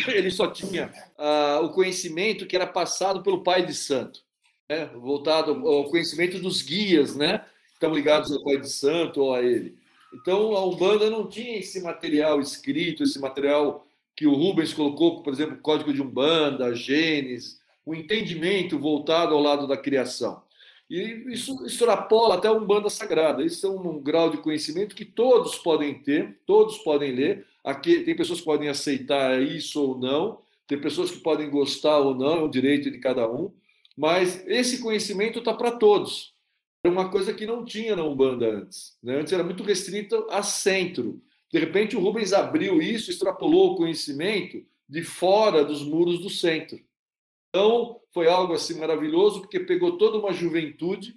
ele só tinha uh, o conhecimento que era passado pelo pai de santo né, voltado ao conhecimento dos guias, né, estão ligados ao Pai de Santo ou a ele. Então, a Umbanda não tinha esse material escrito, esse material que o Rubens colocou, por exemplo, Código de Umbanda, Gênesis, o um entendimento voltado ao lado da criação. E isso extrapola até a Umbanda Sagrada. Isso é um grau de conhecimento que todos podem ter, todos podem ler. Aqui tem pessoas que podem aceitar isso ou não, tem pessoas que podem gostar ou não, é um direito de cada um. Mas esse conhecimento está para todos. É uma coisa que não tinha na Umbanda antes. Né? Antes era muito restrito a centro. De repente, o Rubens abriu isso, extrapolou o conhecimento de fora dos muros do centro. Então, foi algo assim maravilhoso, porque pegou toda uma juventude,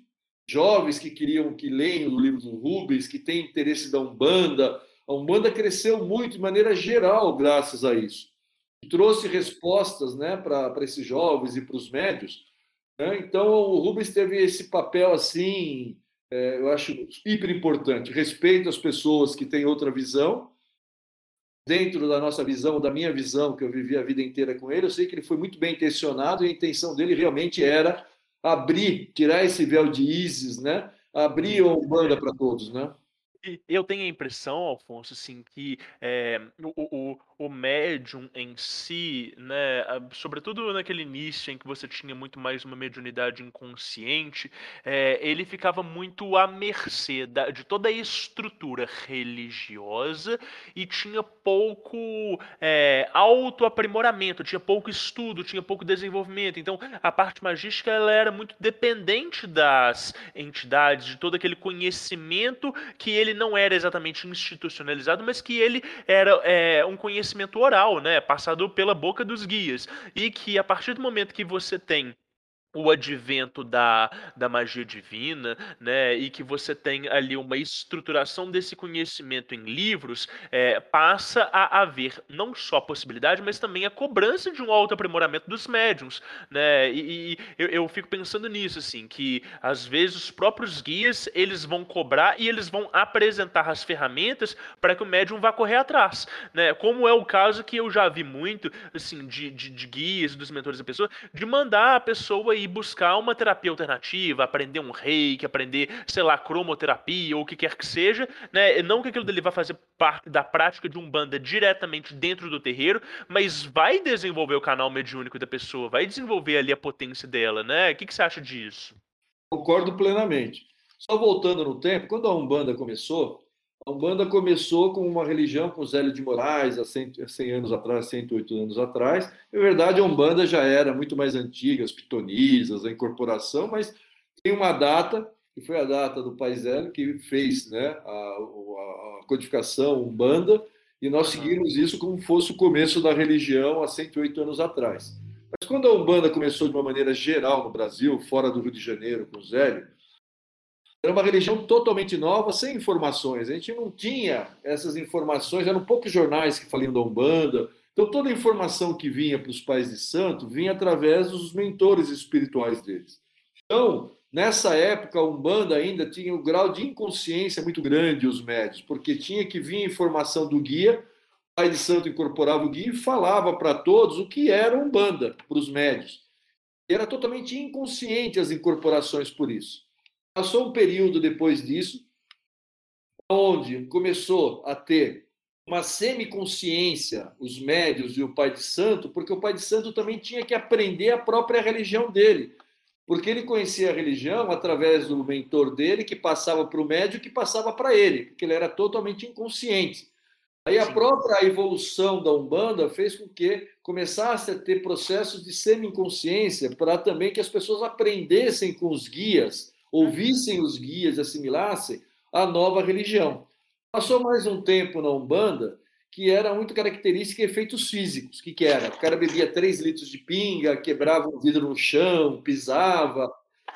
jovens que queriam que leiam o livro do Rubens, que têm interesse da Umbanda. A Umbanda cresceu muito de maneira geral graças a isso. E trouxe respostas né, para esses jovens e para os médios? Então, o Rubens teve esse papel assim, é, eu acho hiper importante. Respeito às pessoas que têm outra visão. Dentro da nossa visão, da minha visão, que eu vivi a vida inteira com ele, eu sei que ele foi muito bem intencionado e a intenção dele realmente era abrir, tirar esse véu de ISIS, né? abrir a Umbanda para todos. Né? Eu tenho a impressão, Alfonso, assim, que é, o, o, o médium em si, né, sobretudo naquele início em que você tinha muito mais uma mediunidade inconsciente, é, ele ficava muito à mercê da, de toda a estrutura religiosa e tinha pouco é, autoaprimoramento, tinha pouco estudo, tinha pouco desenvolvimento. Então, a parte magística ela era muito dependente das entidades, de todo aquele conhecimento que ele não era exatamente institucionalizado, mas que ele era é, um conhecimento oral, né, passado pela boca dos guias, e que a partir do momento que você tem o advento da, da magia divina, né, e que você tem ali uma estruturação desse conhecimento em livros, é, passa a haver não só a possibilidade, mas também a cobrança de um autoaprimoramento dos médiums, né, e, e eu, eu, fico pensando nisso, assim, que às vezes os próprios guias, eles vão cobrar e eles vão apresentar as ferramentas para que o médium vá correr atrás, né, como é o caso que eu já vi muito, assim, de, de, de guias, dos mentores da pessoa, de mandar a pessoa e buscar uma terapia alternativa, aprender um reiki, aprender, sei lá, cromoterapia ou o que quer que seja, né? Não que aquilo dele vá fazer parte da prática de um banda diretamente dentro do terreiro, mas vai desenvolver o canal mediúnico da pessoa, vai desenvolver ali a potência dela, né? O que, que você acha disso? Concordo plenamente. Só voltando no tempo, quando a Umbanda começou, a Umbanda começou com uma religião com Zélio de Moraes, há 100, 100 anos atrás, 108 anos atrás. Na verdade, a Umbanda já era muito mais antiga, as pitonisas, a incorporação, mas tem uma data, que foi a data do Pai Zélio, que fez né, a, a, a codificação Umbanda, e nós seguimos isso como fosse o começo da religião há 108 anos atrás. Mas quando a Umbanda começou de uma maneira geral no Brasil, fora do Rio de Janeiro, com Zélio, era uma religião totalmente nova, sem informações. A gente não tinha essas informações, eram poucos jornais que faliam da Umbanda. Então, toda a informação que vinha para os pais de santo vinha através dos mentores espirituais deles. Então, nessa época, a Umbanda ainda tinha um grau de inconsciência muito grande, os médios, porque tinha que vir informação do guia, pai de santo incorporava o guia e falava para todos o que era Umbanda, para os médios. E era totalmente inconsciente as incorporações por isso. Passou um período depois disso, onde começou a ter uma semiconsciência, os médios e o pai de santo, porque o pai de santo também tinha que aprender a própria religião dele, porque ele conhecia a religião através do mentor dele, que passava para o médio, que passava para ele, porque ele era totalmente inconsciente. Aí a própria evolução da Umbanda fez com que começasse a ter processos de semi-inconsciência para também que as pessoas aprendessem com os guias ouvissem os guias, assimilassem a nova religião. Passou mais um tempo na Umbanda que era muito característica efeitos físicos. O que, que era? O cara bebia 3 litros de pinga, quebrava um vidro no chão, pisava.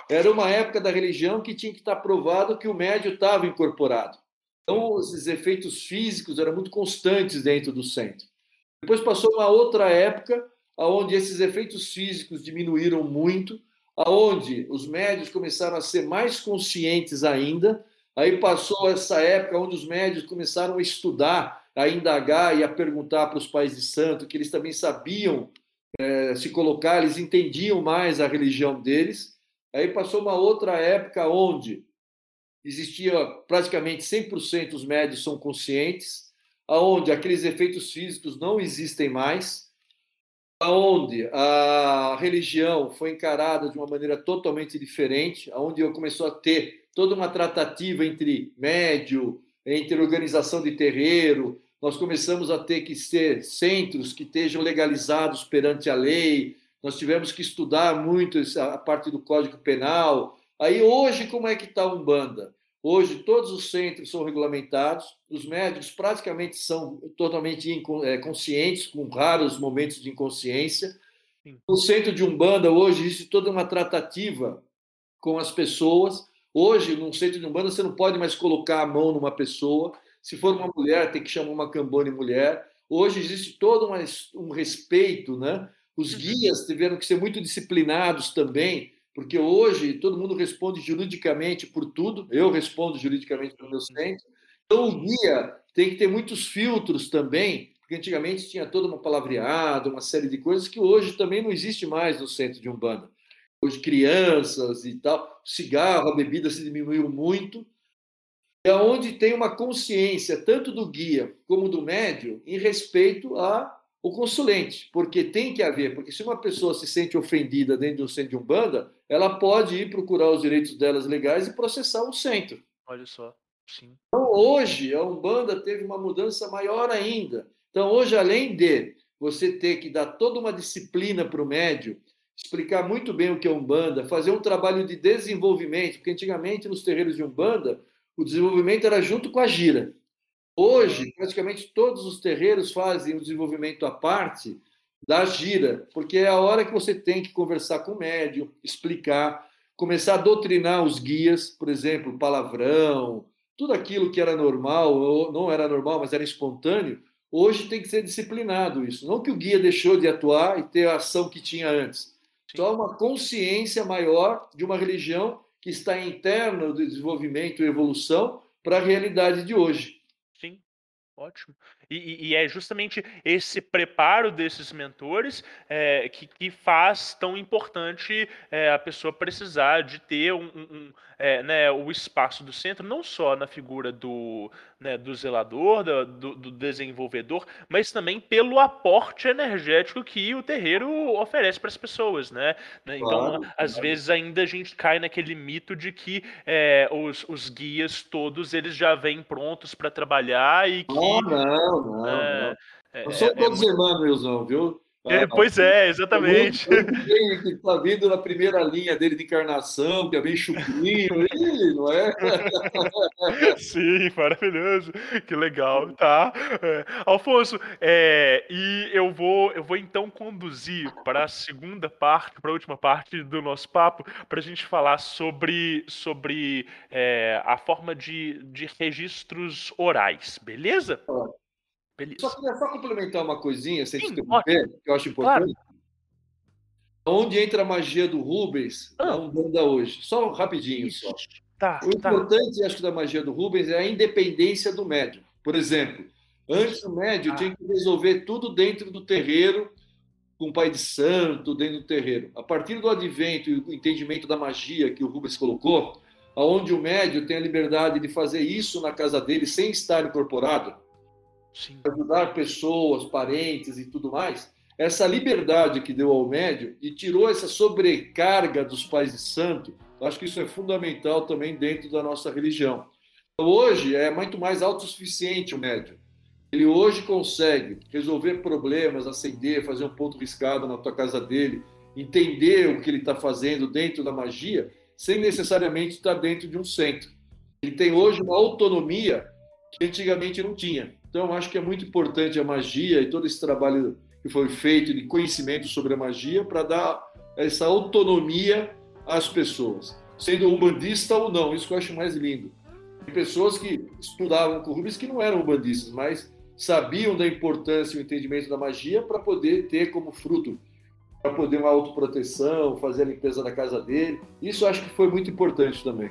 Era uma época da religião que tinha que estar provado que o médio estava incorporado. Então, esses efeitos físicos eram muito constantes dentro do centro. Depois passou uma outra época onde esses efeitos físicos diminuíram muito, aonde os médios começaram a ser mais conscientes ainda. Aí passou essa época onde os médios começaram a estudar, a indagar e a perguntar para os pais de santo, que eles também sabiam é, se colocar, eles entendiam mais a religião deles. Aí passou uma outra época onde existia praticamente 100% os médios são conscientes, aonde aqueles efeitos físicos não existem mais, onde a religião foi encarada de uma maneira totalmente diferente, onde eu começou a ter toda uma tratativa entre médio, entre organização de terreiro, nós começamos a ter que ser centros que estejam legalizados perante a lei, nós tivemos que estudar muito a parte do Código Penal. Aí hoje, como é que está a Umbanda? Hoje, todos os centros são regulamentados, os médicos praticamente são totalmente é, conscientes, com raros momentos de inconsciência. No centro de Umbanda, hoje, existe toda uma tratativa com as pessoas. Hoje, no centro de Umbanda, você não pode mais colocar a mão numa pessoa. Se for uma mulher, tem que chamar uma cambone mulher. Hoje existe todo um respeito, né? Os uhum. guias tiveram que ser muito disciplinados também porque hoje todo mundo responde juridicamente por tudo, eu respondo juridicamente pelo meu centro. Então, o guia tem que ter muitos filtros também, porque antigamente tinha toda uma palavreada, uma série de coisas que hoje também não existe mais no centro de Umbanda. Hoje, crianças e tal, cigarro, a bebida se diminuiu muito. É onde tem uma consciência, tanto do guia como do médio, em respeito a o consulente, porque tem que haver, porque se uma pessoa se sente ofendida dentro de um centro de Umbanda, ela pode ir procurar os direitos delas legais e processar o centro. Olha só, sim. Então, hoje, a Umbanda teve uma mudança maior ainda. Então, hoje, além de você ter que dar toda uma disciplina para o médio, explicar muito bem o que é Umbanda, fazer um trabalho de desenvolvimento, porque antigamente nos terreiros de Umbanda, o desenvolvimento era junto com a gira. Hoje, praticamente todos os terreiros fazem o desenvolvimento à parte, da gira, porque é a hora que você tem que conversar com o médium, explicar, começar a doutrinar os guias, por exemplo, palavrão, tudo aquilo que era normal, ou não era normal, mas era espontâneo, hoje tem que ser disciplinado isso. Não que o guia deixou de atuar e ter a ação que tinha antes. Só uma consciência maior de uma religião que está interna do desenvolvimento e evolução para a realidade de hoje. Ótimo. E, e, é justamente esse preparo desses mentores é, que, que, faz tão importante é, a pessoa precisar de ter um, um é, né, o espaço do centro, não só na figura do, né, do zelador, do, do, desenvolvedor, mas também pelo aporte energético que o terreiro oferece para as pessoas. Né? né então, claro, às vezes, ainda a gente cai naquele mito de que os, os guias todos eles já vêm prontos para trabalhar e que. Oh, não, não, é, não. não são é, todos é, Emmanuelzão, viu? É, pois é, exatamente. Tem que está vindo na primeira linha dele de encarnação, que é bem chucrinho, não é? Sim, maravilhoso. Que legal, tá? É. Alfonso, é, e eu vou, eu vou então conduzir para a segunda parte, para a última parte do nosso papo, para a gente falar sobre, sobre é, a forma de, de registros orais, beleza? Beleza. Só queria só complementar uma coisinha, sem interromper, que eu acho importante. Claro. Onde entra a magia do Rubens ah. na Umbanda hoje? Só rapidinho só. Tá, o tá. importante, tá. acho que, da magia do Rubens é a independência do médium. Por exemplo, antes o médium ah. tinha que resolver tudo dentro do terreiro, com o pai de santo, dentro do terreiro. A partir do advento e do entendimento da magia que o Rubens colocou, aonde o médium tem a liberdade de fazer isso na casa dele sem estar incorporado, Sim. ajudar pessoas, parentes e tudo mais, essa liberdade que deu ao médium e tirou essa sobrecarga dos pais de santo, acho que isso é fundamental também dentro da nossa religião. Então, hoje é muito mais autossuficiente o médium. Ele hoje consegue resolver problemas, acender, fazer um ponto riscado na tua casa dele, entender o que ele está fazendo dentro da magia, sem necessariamente estar dentro de um centro. Ele tem hoje uma autonomia que antigamente não tinha. Então, acho que é muito importante a magia e todo esse trabalho que foi feito de conhecimento sobre a magia para dar essa autonomia às pessoas, sendo umbandista ou não, isso que eu acho mais lindo. Tem pessoas que estudavam com Rubens que não eram umbandistas, mas sabiam da importância e o entendimento da magia para poder ter como fruto, para poder uma autoproteção, fazer a limpeza da casa dele. Isso acho que foi muito importante também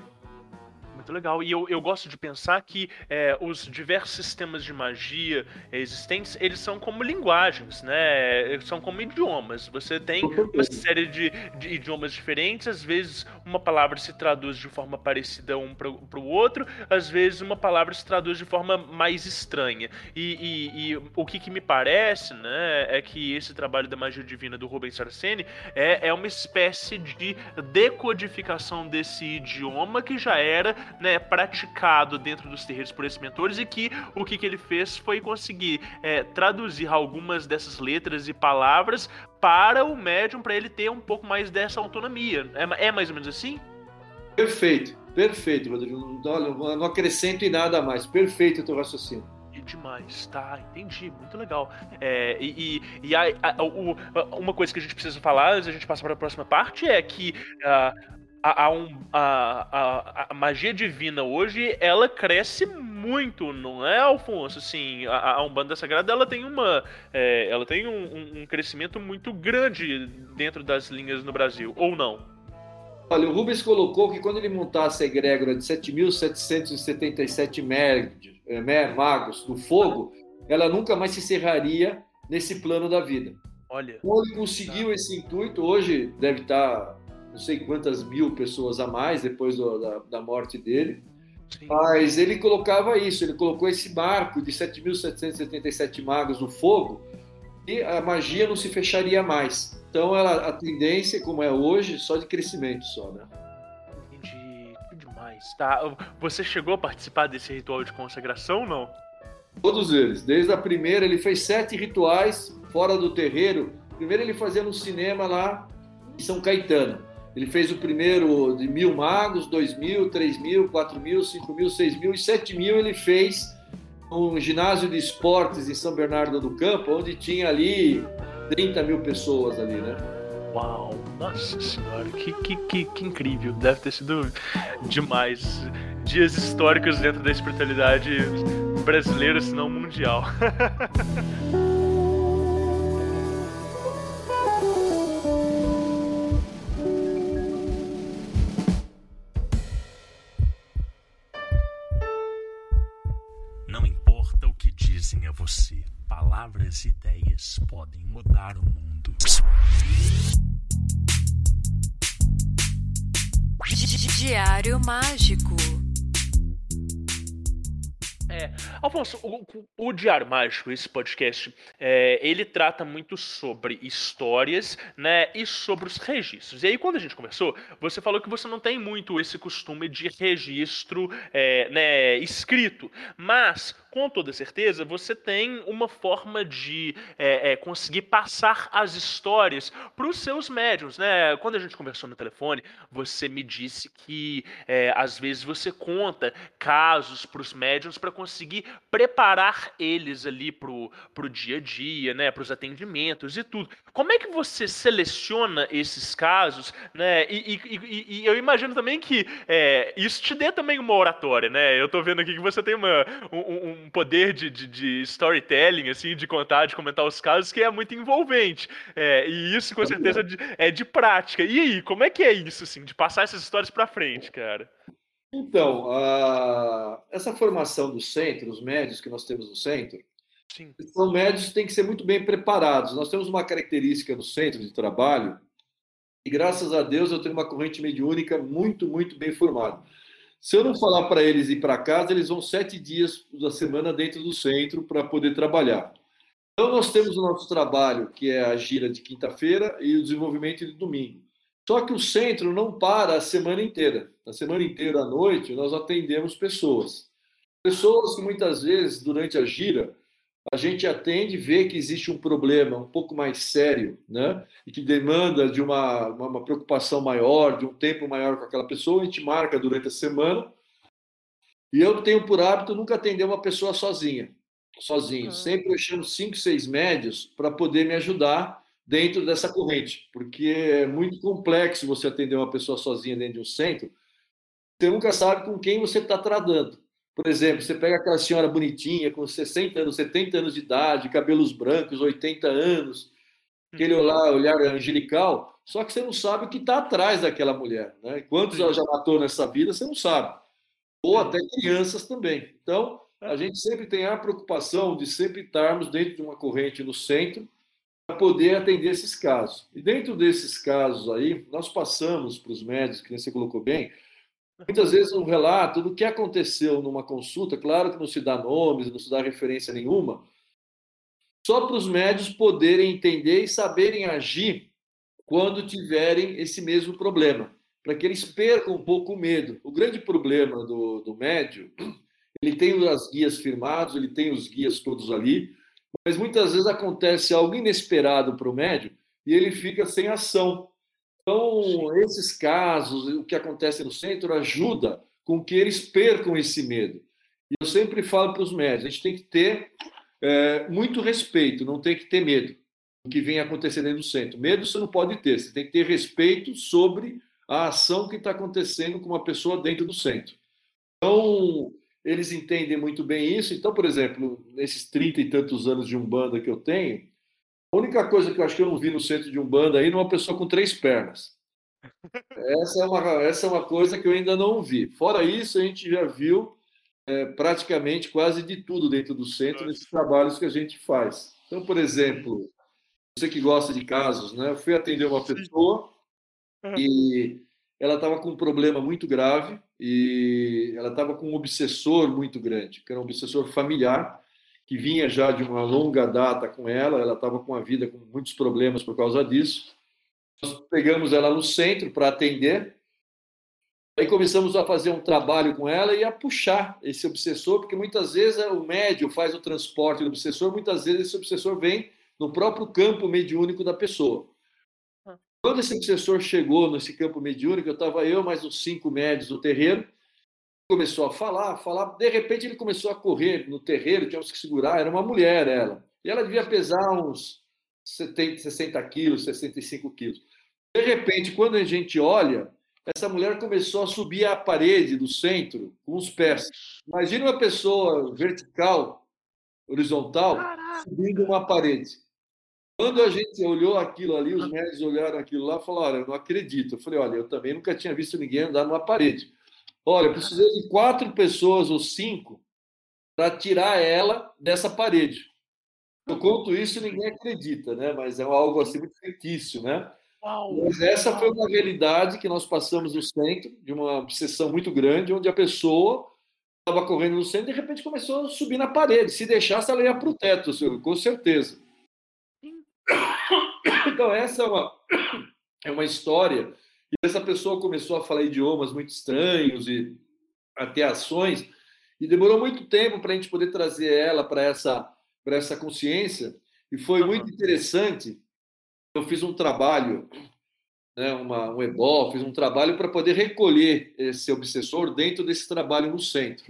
muito legal. E eu, eu gosto de pensar que é, os diversos sistemas de magia existentes, eles são como linguagens, né? São como idiomas. Você tem uma série de, de idiomas diferentes, às vezes uma palavra se traduz de forma parecida um para o outro, às vezes uma palavra se traduz de forma mais estranha. E, e, e o que, que, me parece, né, é que esse trabalho da magia divina do Rubens Saraceni é, é uma espécie de decodificação desse idioma que já era né, praticado dentro dos terreiros por esses mentores e que o que, que ele fez foi conseguir é, traduzir algumas dessas letras e palavras para o médium, para ele ter um pouco mais dessa autonomia. É, é mais ou menos assim? Perfeito, perfeito, Rodrigo. Olha, não acrescento em nada mais. Perfeito o teu raciocínio demais, tá? Entendi, muito legal. É, e e, a, a, o, uma coisa que a gente precisa falar antes a gente passa para a próxima parte é que uh, a, a, um, a, a, magia divina hoje, ela cresce muito, não é, Alfonso? Assim, a, a Umbanda Sagrada, ela tem uma... É, ela tem um, um, crescimento muito grande dentro das linhas no Brasil, ou não? Olha, o Rubens colocou que quando ele montasse a egrégora de 7.777 é, magos do fogo, ela nunca mais se encerraria nesse plano da vida. Olha. Quando ele conseguiu tá. esse intuito, hoje deve estar não sei quantas mil pessoas a mais depois do, da, da morte dele. Sim. Mas ele colocava isso, ele colocou esse marco de 7.777 magos no fogo e a magia não se fecharia mais. Então ela, a tendência, como é hoje, só de crescimento só, né? Entendi, demais. Tá, você chegou a participar desse ritual de consagração ou não? Todos eles. Desde a primeira, ele fez sete rituais fora do terreiro. Primeiro ele fazia no cinema lá em São Caetano. Ele fez o primeiro de mil magos, dois mil, três mil, quatro mil, cinco mil, seis mil e sete mil ele fez um ginásio de esportes em São Bernardo do Campo, onde tinha ali 30 mil pessoas ali, né? Uau, nossa senhora, que, que, que, que incrível. Deve ter sido demais. Dias históricos dentro da espiritualidade brasileira, se não mundial. você, palavras e ideias podem mudar o mundo. Diário Mágico. É, Alfonso, o, o Diário Mágico, esse podcast, é, ele trata muito sobre histórias, né, e sobre os registros. E aí, quando a gente conversou, você falou que você não tem muito esse costume de registro, é, né, escrito, mas com toda certeza você tem uma forma de é, é, conseguir passar as histórias para os seus médiums, né? Quando a gente conversou no telefone, você me disse que é, às vezes você conta casos para os médiums para conseguir preparar eles ali pro, pro dia a dia, né? Para os atendimentos e tudo. Como é que você seleciona esses casos, né? E, e, e, e eu imagino também que é, isso te dê também uma oratória, né? Eu tô vendo aqui que você tem uma, um, um poder de, de, de, storytelling, assim, de contar, de comentar os casos, que é muito envolvente. É, e isso, com certeza, é de, é de prática. E aí, como é que é isso, assim, de passar essas histórias para frente, cara? Então, a... essa formação do centro, os médios que nós temos no centro, Sim. são médios que têm que ser muito bem preparados. Nós temos uma característica no centro de trabalho, e graças a Deus eu tenho uma corrente mediúnica muito, muito bem formada. Se eu não falar para eles ir para casa, eles vão sete dias da semana dentro do centro para poder trabalhar. Então, nós temos o nosso trabalho, que é a gira de quinta-feira e o desenvolvimento de domingo. Só que o centro não para a semana inteira. Na semana inteira à noite, nós atendemos pessoas. Pessoas que muitas vezes, durante a gira, a gente atende e vê que existe um problema um pouco mais sério, né? E que demanda de uma, uma, preocupação maior, de um tempo maior com aquela pessoa, a gente marca durante a semana. E eu tenho por hábito nunca atender uma pessoa sozinha, sozinho. Uhum. Sempre eu chamo cinco, seis médios para poder me ajudar dentro dessa corrente, porque é muito complexo você atender uma pessoa sozinha dentro de um centro. Você nunca sabe com quem você está tratando. Por exemplo, você pega aquela senhora bonitinha, com 60 anos, 70 anos de idade, cabelos brancos, 80 anos, aquele olhar, olhar angelical, só que você não sabe o que está atrás daquela mulher. Né? Quantos ela já matou nessa vida, você não sabe. Ou até crianças também. Então, a gente sempre tem a preocupação de sempre estarmos dentro de uma corrente no centro para poder atender esses casos. E dentro desses casos aí, nós passamos para os médicos, que você colocou bem, Muitas vezes um relato do que aconteceu numa consulta, claro que não se dá nomes, não se dá referência nenhuma, só para os médios poderem entender e saberem agir quando tiverem esse mesmo problema, para que eles percam um pouco o medo. O grande problema do, do médio, ele tem as guias firmados, ele tem os guias todos ali, mas muitas vezes acontece algo inesperado para o médio e ele fica sem ação. Então, esses casos, o que acontece no centro, ajuda com que eles percam esse medo. E eu sempre falo para os médicos, a gente tem que ter é, muito respeito, não tem que ter medo do que vem acontecendo do centro. Medo você não pode ter, você tem que ter respeito sobre a ação que está acontecendo com uma pessoa dentro do centro. Então, eles entendem muito bem isso. Então, por exemplo, nesses trinta e tantos anos de Umbanda que eu tenho, a única coisa que eu acho que eu não vi no centro de Umbanda aí é uma pessoa com três pernas. Essa é uma, essa é uma coisa que eu ainda não vi. Fora isso, a gente já viu é, praticamente quase de tudo dentro do centro, nesses trabalhos que a gente faz. Então, por exemplo, você que gosta de casos, né? Eu fui atender uma pessoa e ela estava com um problema muito grave e ela estava com um obsessor muito grande, que era um obsessor familiar que vinha já de uma longa data com ela, ela estava com a vida com muitos problemas por causa disso. Nós pegamos ela no centro para atender. Aí começamos a fazer um trabalho com ela e a puxar esse obsessor, porque muitas vezes é o médio faz o transporte do obsessor, muitas vezes esse obsessor vem no próprio campo mediúnico da pessoa. Quando esse obsessor chegou nesse campo mediúnico, eu estava eu mais uns cinco médios do terreiro, começou a falar, falar, de repente ele começou a correr no terreiro, tínhamos que segurar, era uma mulher ela. E ela devia pesar uns 70, 60 quilos, 65 quilos. De repente, quando a gente olha, essa mulher começou a subir a parede do centro com os pés. Imagina uma pessoa vertical, horizontal, subindo uma parede. Quando a gente olhou aquilo ali, os médicos olharam aquilo lá e falaram: Olha, eu não acredito. Eu falei: Olha, eu também nunca tinha visto ninguém andar numa parede. Olha, eu precisei de quatro pessoas ou cinco para tirar ela dessa parede. Eu conto isso e ninguém acredita, né? Mas é algo assim muito fictício, né? Mas essa foi uma realidade que nós passamos no centro, de uma obsessão muito grande, onde a pessoa estava correndo no centro e de repente começou a subir na parede. Se deixasse, ela ia para o teto, com certeza. Então, essa é uma, é uma história. E essa pessoa começou a falar idiomas muito estranhos e até ações, e demorou muito tempo para a gente poder trazer ela para essa, essa consciência. E foi muito interessante. Eu fiz um trabalho, né, uma, um EBOL, fiz um trabalho para poder recolher esse obsessor dentro desse trabalho no centro.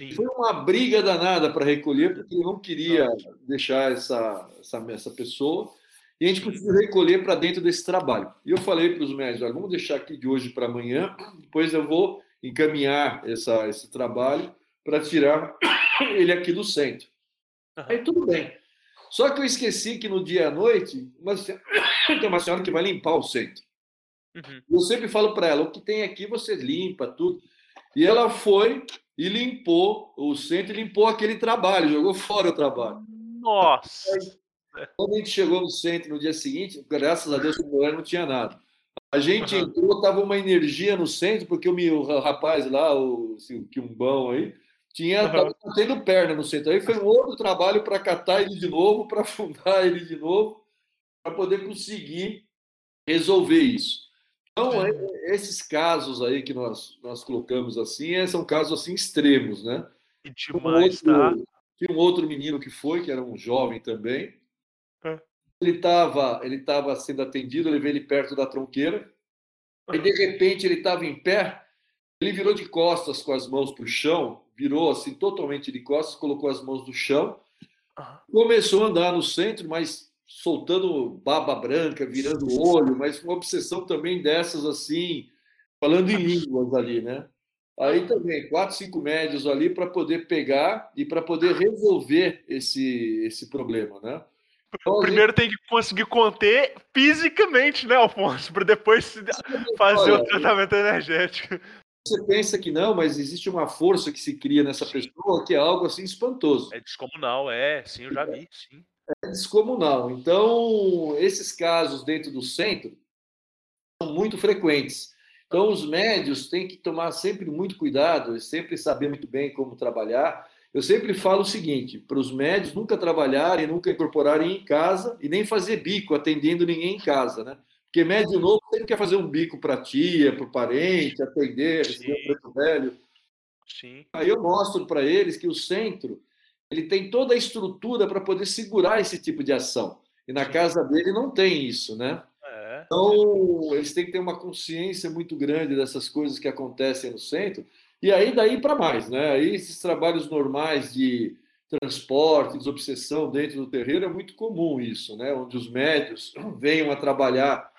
Sim. Foi uma briga danada para recolher, porque ele não queria deixar essa, essa, essa pessoa. E a gente conseguiu recolher para dentro desse trabalho. E eu falei para os médicos: olha, vamos deixar aqui de hoje para amanhã, depois eu vou encaminhar essa, esse trabalho para tirar ele aqui do centro. Aí tudo bem. Só que eu esqueci que no dia à noite, uma, tem uma senhora que vai limpar o centro. Uhum. Eu sempre falo para ela: o que tem aqui você limpa tudo. E ela foi e limpou o centro, e limpou aquele trabalho, jogou fora o trabalho. Nossa! Quando a gente chegou no centro no dia seguinte, graças a Deus, o não tinha nada. A gente entrou, estava uma energia no centro, porque o, meu, o rapaz lá, o, assim, o Quimbão aí, tinha uhum. tendo perna no centro. Aí foi um outro trabalho para catar ele de novo, para afundar ele de novo, para poder conseguir resolver isso. Então, é, esses casos aí que nós, nós colocamos assim, é, são casos assim extremos, né? E demais, um outro, tá? Tinha um outro menino que foi, que era um jovem também, ele estava ele tava sendo atendido, eu levei ele perto da tronqueira, e de repente ele estava em pé, ele virou de costas com as mãos para o chão, virou assim totalmente de costas, colocou as mãos no chão, começou a andar no centro, mas soltando baba branca, virando o olho, mas com uma obsessão também dessas assim, falando em línguas ali, né? Aí também, quatro, cinco médios ali para poder pegar e para poder resolver esse, esse problema, né? Primeiro tem que conseguir conter fisicamente, né, Alfonso? Para depois fazer Olha, o tratamento energético. Você pensa que não, mas existe uma força que se cria nessa pessoa que é algo assim espantoso. É descomunal, é. Sim, eu já vi, sim. É descomunal. Então, esses casos dentro do centro são muito frequentes. Então, os médios têm que tomar sempre muito cuidado, sempre saber muito bem como trabalhar eu sempre falo o seguinte: para os médicos nunca trabalharem, nunca incorporarem em casa e nem fazer bico atendendo ninguém em casa, né? Porque médico novo sempre quer fazer um bico para tia, para o parente, atender, receber o preto velho. Sim. Aí eu mostro para eles que o centro ele tem toda a estrutura para poder segurar esse tipo de ação. E na Sim. casa dele não tem isso, né? É. Então, eles têm que ter uma consciência muito grande dessas coisas que acontecem no centro e aí, daí para mais, né? Aí, esses trabalhos normais de transporte, desobsessão dentro do terreiro é muito comum isso, né? Onde os médios venham a trabalhar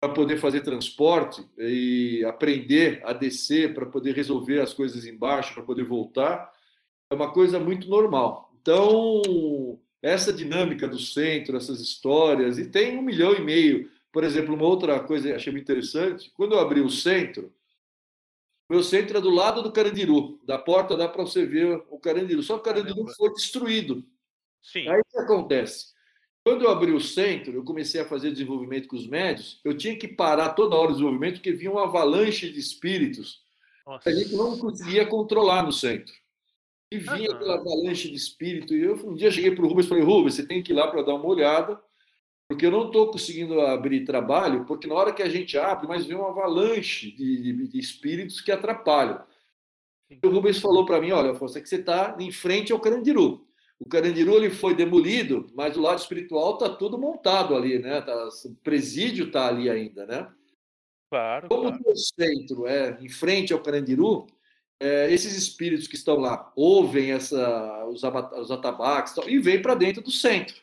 para poder fazer transporte e aprender a descer para poder resolver as coisas embaixo, para poder voltar, é uma coisa muito normal. Então, essa dinâmica do centro, essas histórias, e tem um milhão e meio. Por exemplo, uma outra coisa que achei muito interessante, quando eu abri o centro, meu centro é do lado do Carandiru. Da porta dá para você ver o Carandiru. Só que o Carandiru foi destruído. Sim. Aí o que acontece? Quando eu abri o centro, eu comecei a fazer desenvolvimento com os médios, eu tinha que parar toda hora o desenvolvimento, porque vinha uma avalanche de espíritos Nossa. a gente não conseguia controlar no centro. E vinha uhum. aquela avalanche de espírito. E eu um dia cheguei para o Rubens e falei: Rubens, você tem que ir lá para dar uma olhada porque eu não estou conseguindo abrir trabalho, porque na hora que a gente abre, mas vem uma avalanche de, de, de espíritos que atrapalham. O Rubens falou para mim, olha, Afonso, é que você está em frente ao Carandiru. O Carandiru ele foi demolido, mas o lado espiritual está tudo montado ali, né? Tá, o presídio está ali ainda, né? Claro. Como claro. o centro é em frente ao Carandiru, é, esses espíritos que estão lá ouvem essa, os, os atabaques e vêm para dentro do centro.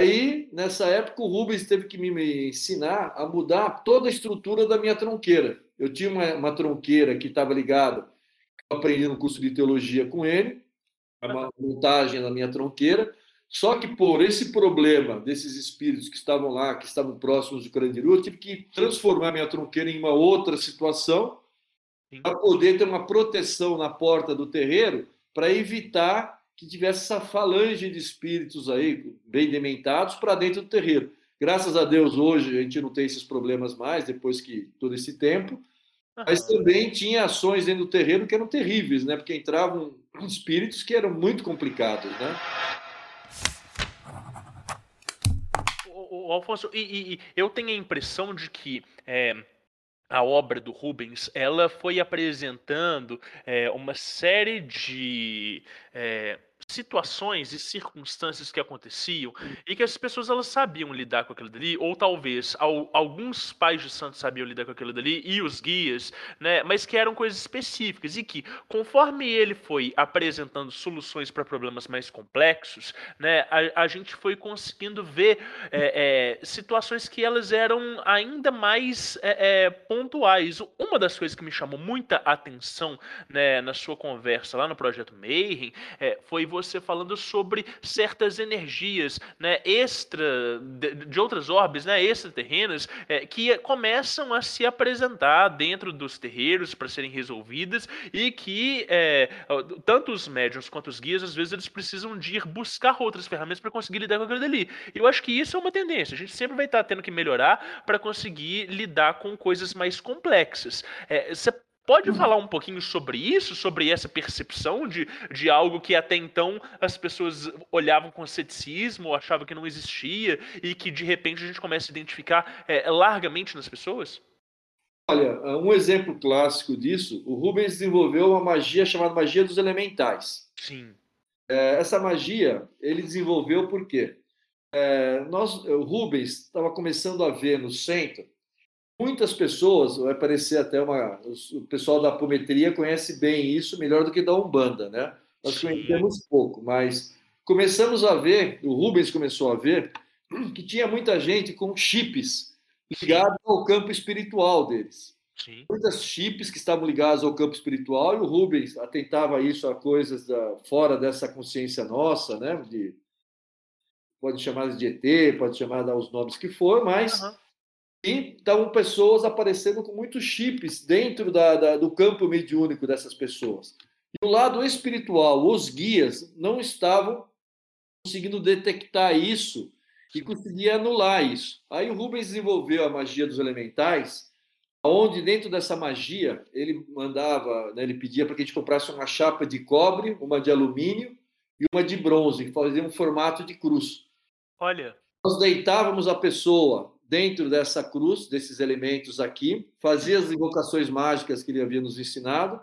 Aí, nessa época, o Rubens teve que me ensinar a mudar toda a estrutura da minha tronqueira. Eu tinha uma, uma tronqueira que estava ligada, eu aprendi no curso de teologia com ele, uma montagem da minha tronqueira. Só que por esse problema desses espíritos que estavam lá, que estavam próximos de Carandiru, eu tive que transformar minha tronqueira em uma outra situação para poder ter uma proteção na porta do terreiro para evitar que tivesse essa falange de espíritos aí, bem dementados, para dentro do terreiro. Graças a Deus, hoje a gente não tem esses problemas mais, depois que todo esse tempo. Mas também tinha ações dentro do terreiro que eram terríveis, né? Porque entravam espíritos que eram muito complicados, né? O, o Alfonso, e, e, eu tenho a impressão de que é, a obra do Rubens ela foi apresentando é, uma série de é, situações e circunstâncias que aconteciam e que as pessoas elas sabiam lidar com aquilo dali, ou talvez ao, alguns pais de santos sabiam lidar com aquilo dali e os guias, né, mas que eram coisas específicas e que conforme ele foi apresentando soluções para problemas mais complexos, né, a, a gente foi conseguindo ver é, é, situações que elas eram ainda mais é, é pontuais. Uma das coisas que me chamou muita atenção né, na sua conversa lá no projeto Mayhem é, foi você falando sobre certas energias né, extra de, de outras orbes, né, extraterrenas, é, que começam a se apresentar dentro dos terreiros para serem resolvidas e que é, tanto os médiums quanto os guias, às vezes, eles precisam de ir buscar outras ferramentas para conseguir lidar com aquilo dali. Eu acho que isso é uma tendência. A gente sempre vai estar tendo que melhorar para conseguir lidar com coisas mais complexas. É, Pode falar um pouquinho sobre isso, sobre essa percepção de, de algo que até então as pessoas olhavam com ceticismo, achavam que não existia e que de repente a gente começa a identificar é, largamente nas pessoas? Olha, um exemplo clássico disso, o Rubens desenvolveu uma magia chamada magia dos elementais. Sim. É, essa magia ele desenvolveu porque é, nós, o Rubens estava começando a ver no centro muitas pessoas, vai parecer até uma. O pessoal da apometria conhece bem isso, melhor do que da Umbanda, né? Nós Sim. conhecemos pouco, mas começamos a ver, o Rubens começou a ver, que tinha muita gente com chips ligados ao campo espiritual deles. Sim. Muitas chips que estavam ligadas ao campo espiritual e o Rubens atentava isso a coisas da, fora dessa consciência nossa, né? De, pode chamar de ET, pode chamar os nomes que for, mas uhum. E estavam pessoas aparecendo com muitos chips dentro da, da, do campo mediúnico dessas pessoas. E o lado espiritual, os guias, não estavam conseguindo detectar isso e conseguia anular isso. Aí o Rubens desenvolveu a magia dos elementais, onde dentro dessa magia ele mandava, né, ele pedia para que a gente comprasse uma chapa de cobre, uma de alumínio e uma de bronze, que fazia um formato de cruz. Olha. Nós deitávamos a pessoa dentro dessa cruz, desses elementos aqui, fazia as invocações mágicas que ele havia nos ensinado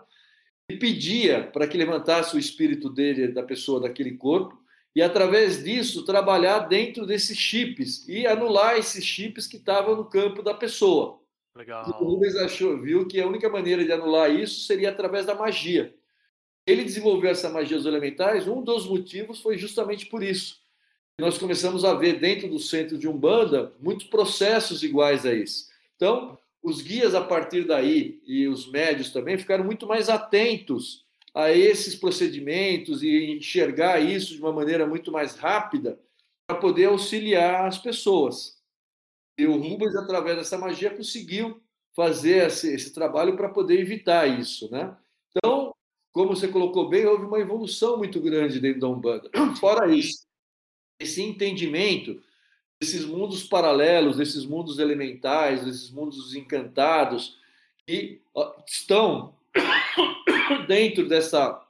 e pedia para que levantasse o espírito dele, da pessoa, daquele corpo, e através disso trabalhar dentro desses chips e anular esses chips que estavam no campo da pessoa. Legal. O Rubens achou, viu que a única maneira de anular isso seria através da magia. Ele desenvolveu essa magia dos elementais, um dos motivos foi justamente por isso nós começamos a ver dentro do centro de Umbanda muitos processos iguais a esse. Então, os guias a partir daí e os médios também ficaram muito mais atentos a esses procedimentos e enxergar isso de uma maneira muito mais rápida para poder auxiliar as pessoas. E o Rubens, através dessa magia, conseguiu fazer esse, esse trabalho para poder evitar isso, né? Então, como você colocou bem, houve uma evolução muito grande dentro da Umbanda. Fora isso, esse entendimento desses mundos paralelos, desses mundos elementais, desses mundos encantados, que estão dentro dessa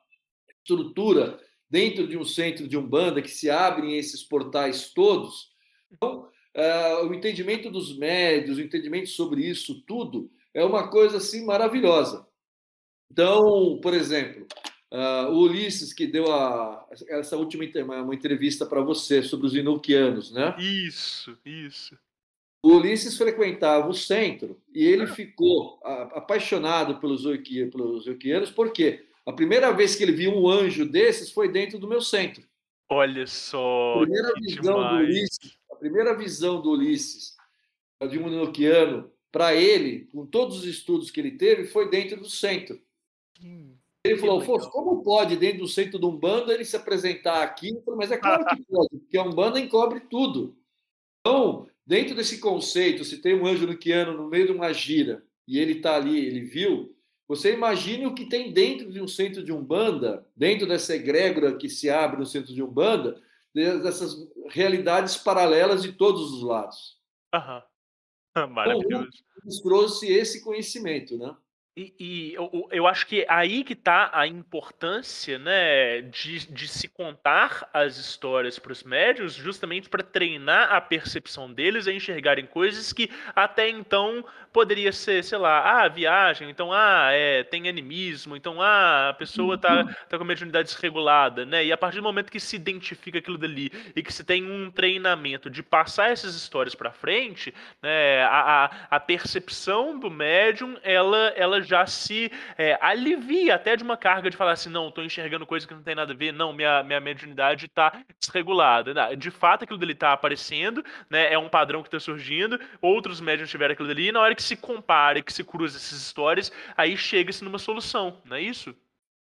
estrutura, dentro de um centro de Umbanda, que se abrem esses portais todos. Então, uh, o entendimento dos médios, o entendimento sobre isso tudo, é uma coisa assim maravilhosa. Então, por exemplo, Uh, o Ulisses, que deu a, essa última uma entrevista para você sobre os inuquianos, né? Isso, isso. O Ulisses frequentava o centro e ele ficou apaixonado pelos Euquianos, porque a primeira vez que ele viu um anjo desses foi dentro do meu centro. Olha só. A primeira visão demais. do Ulisses, a primeira visão do Ulisses, de um enoquiano, para ele, com todos os estudos que ele teve, foi dentro do centro. Hum, ele falou, Fosse, como pode, dentro do centro de Umbanda, ele se apresentar aqui? Falei, Mas é claro que pode, porque a Umbanda encobre tudo. Então, dentro desse conceito, se tem um anjo nuquiano no meio de uma gira, e ele está ali, ele viu, você imagine o que tem dentro de um centro de Umbanda, dentro dessa egrégora que se abre no centro de Umbanda, dessas realidades paralelas de todos os lados. Aham. Maravilhoso. Então, nos trouxe esse conhecimento, né? E, e eu, eu, acho que aí que está a importância né, de, de se contar as histórias para os médios, justamente para treinar a percepção deles a enxergarem coisas que até então poderia ser, sei lá, ah, viagem, então, ah, é, tem animismo, então, ah, a pessoa está tá com a mediunidade desregulada, né? E a partir do momento que se identifica aquilo dali e que se tem um treinamento de passar essas histórias para frente, né, a, a, a percepção do médium, ela, ela já se é, alivia até de uma carga de falar assim, não, estou enxergando coisa que não tem nada a ver, não, minha, minha mediunidade está desregulada. De fato, aquilo dele está aparecendo, né, é um padrão que está surgindo, outros médiums tiveram aquilo dali, e na hora que se compara, que se cruza essas histórias, aí chega-se numa solução, não é isso?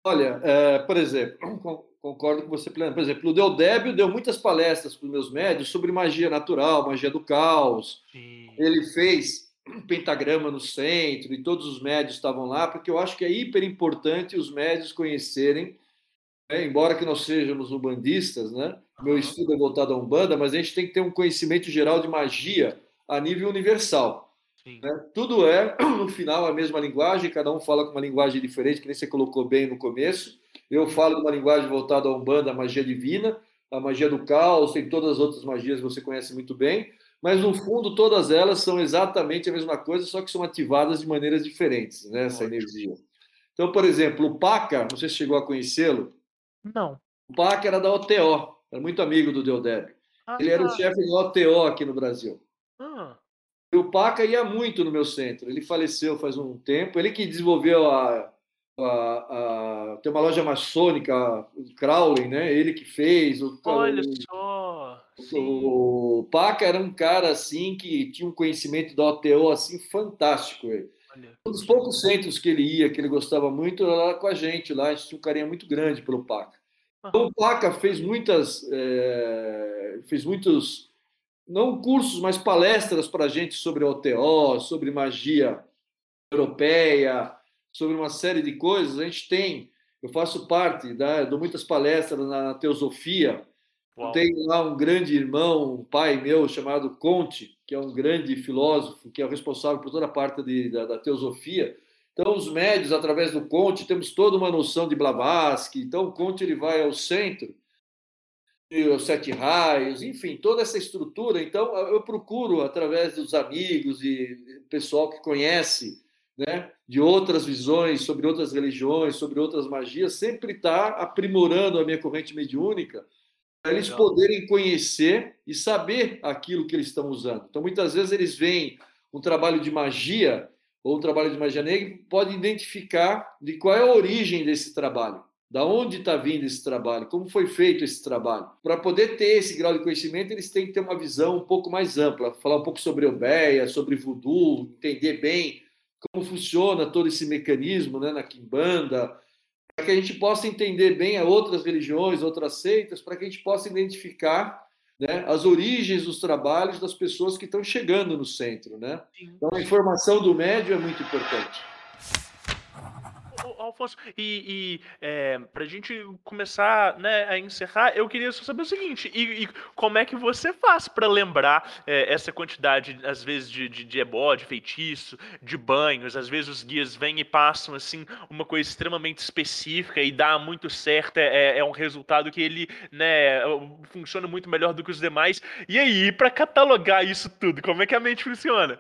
Olha, é, por exemplo, concordo com você plenamente. Por exemplo, o Del Débio deu muitas palestras para os meus médios sobre magia natural, magia do caos. Sim. Ele fez pentagrama no centro e todos os médios estavam lá, porque eu acho que é hiper importante os médios conhecerem, né? embora que nós sejamos umbandistas, né? Meu estudo é voltado a Umbanda, mas a gente tem que ter um conhecimento geral de magia a nível universal. Né? Tudo é, no final, a mesma linguagem, cada um fala com uma linguagem diferente, que nem você colocou bem no começo. Eu falo uma linguagem voltada a Umbanda, a magia divina, a magia do caos, tem todas as outras magias que você conhece muito bem mas no fundo todas elas são exatamente a mesma coisa, só que são ativadas de maneiras diferentes, né, essa energia. Então, por exemplo, o Paca, não sei se chegou a conhecê-lo. Não. O Paca era da OTO, era muito amigo do Deodeb. Ah, Ele era o tá. chefe da OTO aqui no Brasil. Ah. E o Paca ia muito no meu centro. Ele faleceu faz um tempo. Ele que desenvolveu a, a, a tem uma loja maçônica, o Crowley, né? Ele que fez. O, Olha o, só. O Paca era um cara assim que tinha um conhecimento da OTO assim fantástico. Ele. Um dos poucos centros que ele ia, que ele gostava muito, era lá com a gente, lá a gente tinha um carinho muito grande pelo Paca. Então, o Paca fez muitas, é, fez muitos, não cursos, mas palestras para a gente sobre OTO, sobre magia europeia, sobre uma série de coisas. A gente tem, eu faço parte, da, dou muitas palestras na teosofia, Uau. Tem lá um grande irmão, um pai meu chamado Conte, que é um grande filósofo, que é o responsável por toda a parte de, da, da, teosofia. Então, os médios, através do Conte, temos toda uma noção de Blavatsky. Então, o Conte ele vai ao centro, os sete raios, enfim, toda essa estrutura. Então, eu procuro, através dos amigos e pessoal que conhece né, de outras visões sobre outras religiões, sobre outras magias, sempre estar tá aprimorando a minha corrente mediúnica para eles Legal. poderem conhecer e saber aquilo que eles estão usando. Então, muitas vezes eles veem um trabalho de magia ou um trabalho de magia negra e podem identificar de qual é a origem desse trabalho, da onde está vindo esse trabalho, como foi feito esse trabalho. Para poder ter esse grau de conhecimento, eles têm que ter uma visão um pouco mais ampla, falar um pouco sobre Obeia, sobre voodoo, entender bem como funciona todo esse mecanismo né, na Kimbanda, para que a gente possa entender bem outras religiões, outras seitas, para que a gente possa identificar né, as origens dos trabalhos das pessoas que estão chegando no centro. Né? Então, a informação do médio é muito importante. Alfonso, e, e é, para a gente começar né, a encerrar, eu queria só saber o seguinte: e, e como é que você faz para lembrar é, essa quantidade, às vezes, de, de, de ebó, de feitiço, de banhos? Às vezes os guias vêm e passam assim uma coisa extremamente específica e dá muito certo, é, é, é um resultado que ele né, funciona muito melhor do que os demais. E aí, para catalogar isso tudo, como é que a mente funciona?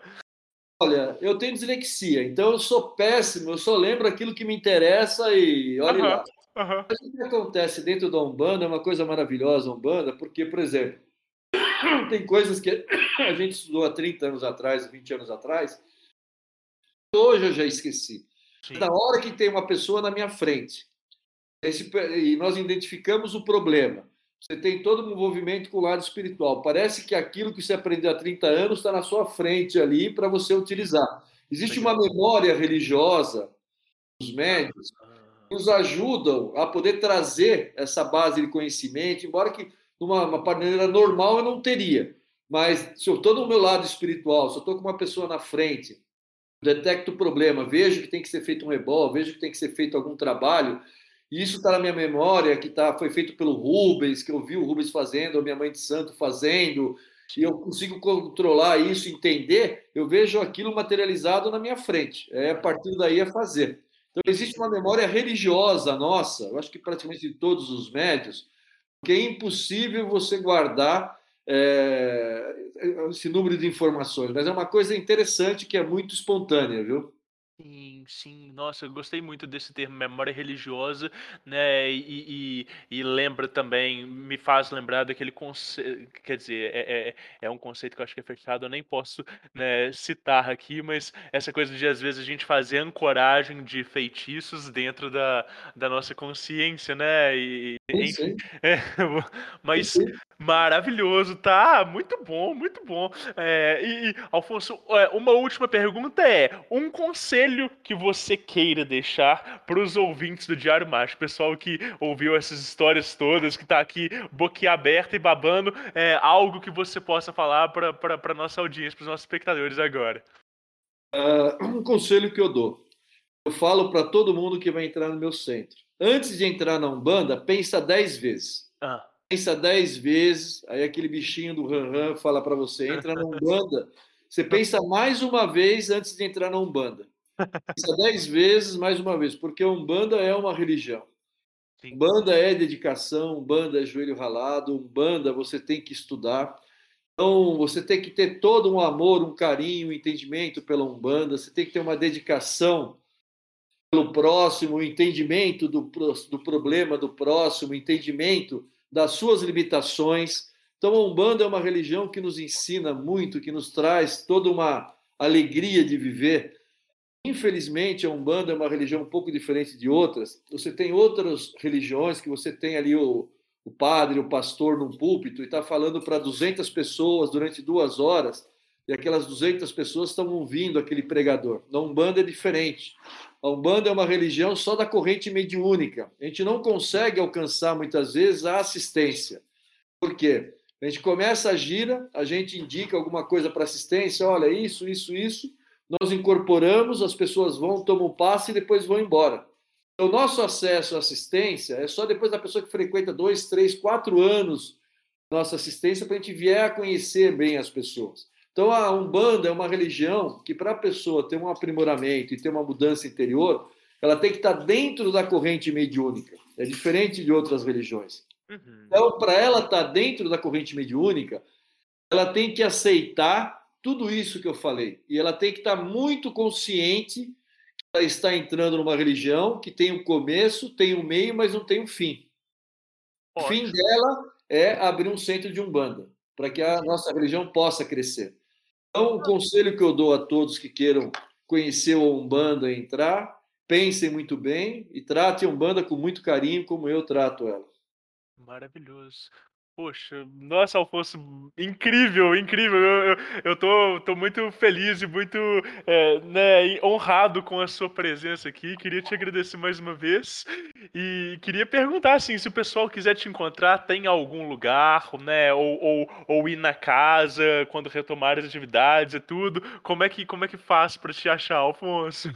Olha, eu tenho dislexia, então eu sou péssimo, eu só lembro aquilo que me interessa e olha uhum, lá. Uhum. o que acontece dentro da Umbanda é uma coisa maravilhosa, Umbanda, porque, por exemplo, tem coisas que a gente estudou há 30 anos atrás, 20 anos atrás, hoje eu já esqueci. Sim. Na hora que tem uma pessoa na minha frente, esse, e nós identificamos o problema, você tem todo um envolvimento com o lado espiritual. Parece que aquilo que você aprendeu há 30 anos está na sua frente ali para você utilizar. Existe uma memória religiosa dos médios que nos ajudam a poder trazer essa base de conhecimento, embora que numa maneira normal eu não teria. Mas se eu estou no meu lado espiritual, se eu estou com uma pessoa na frente, detecto o problema, vejo que tem que ser feito um rebol, vejo que tem que ser feito algum trabalho, e isso está na minha memória, que tá, foi feito pelo Rubens, que eu vi o Rubens fazendo, a minha mãe de santo fazendo, e eu consigo controlar isso, entender, eu vejo aquilo materializado na minha frente. É a partir daí a fazer. Então, existe uma memória religiosa nossa, eu acho que praticamente de todos os médios, que é impossível você guardar é, esse número de informações, mas é uma coisa interessante que é muito espontânea, viu? Sim, sim. Nossa, eu gostei muito desse termo memória religiosa, né? E, e, e lembra também, me faz lembrar daquele conceito, quer dizer, é, é, é um conceito que eu acho que é fechado, eu nem posso né, citar aqui, mas essa coisa de às vezes a gente fazer ancoragem de feitiços dentro da, da nossa consciência, né? E, enfim, é, mas maravilhoso, tá? Muito bom, muito bom. É, e, Alfonso, é, uma última pergunta é: um conselho que você queira deixar para os ouvintes do Diário Mágico, pessoal que ouviu essas histórias todas, que está aqui boquiaberta e babando, é, algo que você possa falar para nossa audiência, para os nossos espectadores agora? Uh, um conselho que eu dou. Eu falo para todo mundo que vai entrar no meu centro Antes de entrar na Umbanda, pensa dez vezes. Ah. Pensa dez vezes, aí aquele bichinho do ran, fala para você, entra na Umbanda. Você pensa mais uma vez antes de entrar na Umbanda. Dez vezes, mais uma vez, porque a Umbanda é uma religião. Sim. Umbanda é dedicação, Umbanda é joelho ralado, Umbanda você tem que estudar. Então, você tem que ter todo um amor, um carinho, um entendimento pela Umbanda, você tem que ter uma dedicação pelo próximo, entendimento do, do problema do próximo, entendimento das suas limitações. Então, a Umbanda é uma religião que nos ensina muito, que nos traz toda uma alegria de viver. Infelizmente, a Umbanda é uma religião um pouco diferente de outras. Você tem outras religiões que você tem ali o, o padre, o pastor num púlpito e está falando para 200 pessoas durante duas horas e aquelas 200 pessoas estão ouvindo aquele pregador. Na Umbanda é diferente. A Umbanda é uma religião só da corrente mediúnica. A gente não consegue alcançar muitas vezes a assistência. Por quê? A gente começa a gira, a gente indica alguma coisa para assistência, olha, isso, isso, isso. Nós incorporamos, as pessoas vão, tomam passe e depois vão embora. O nosso acesso à assistência é só depois da pessoa que frequenta dois, três, quatro anos nossa assistência para a gente vier a conhecer bem as pessoas. Então, a Umbanda é uma religião que, para a pessoa ter um aprimoramento e ter uma mudança interior, ela tem que estar dentro da corrente mediúnica. É diferente de outras religiões. Uhum. Então, para ela estar dentro da corrente mediúnica, ela tem que aceitar tudo isso que eu falei. E ela tem que estar muito consciente que ela está entrando numa religião que tem um começo, tem um meio, mas não tem um fim. O fim dela é abrir um centro de Umbanda, para que a nossa religião possa crescer. Então, o conselho que eu dou a todos que queiram conhecer o Umbanda e entrar, pensem muito bem e tratem a Umbanda com muito carinho, como eu trato ela. Maravilhoso. Poxa, nossa, Alfonso, incrível, incrível. Eu, eu, eu tô, tô muito feliz e muito é, né, honrado com a sua presença aqui. Queria te agradecer mais uma vez e queria perguntar assim, se o pessoal quiser te encontrar, tem algum lugar, né, ou, ou, ou ir na casa quando retomar as atividades e tudo. Como é que, como é que faz para te achar, Alfonso?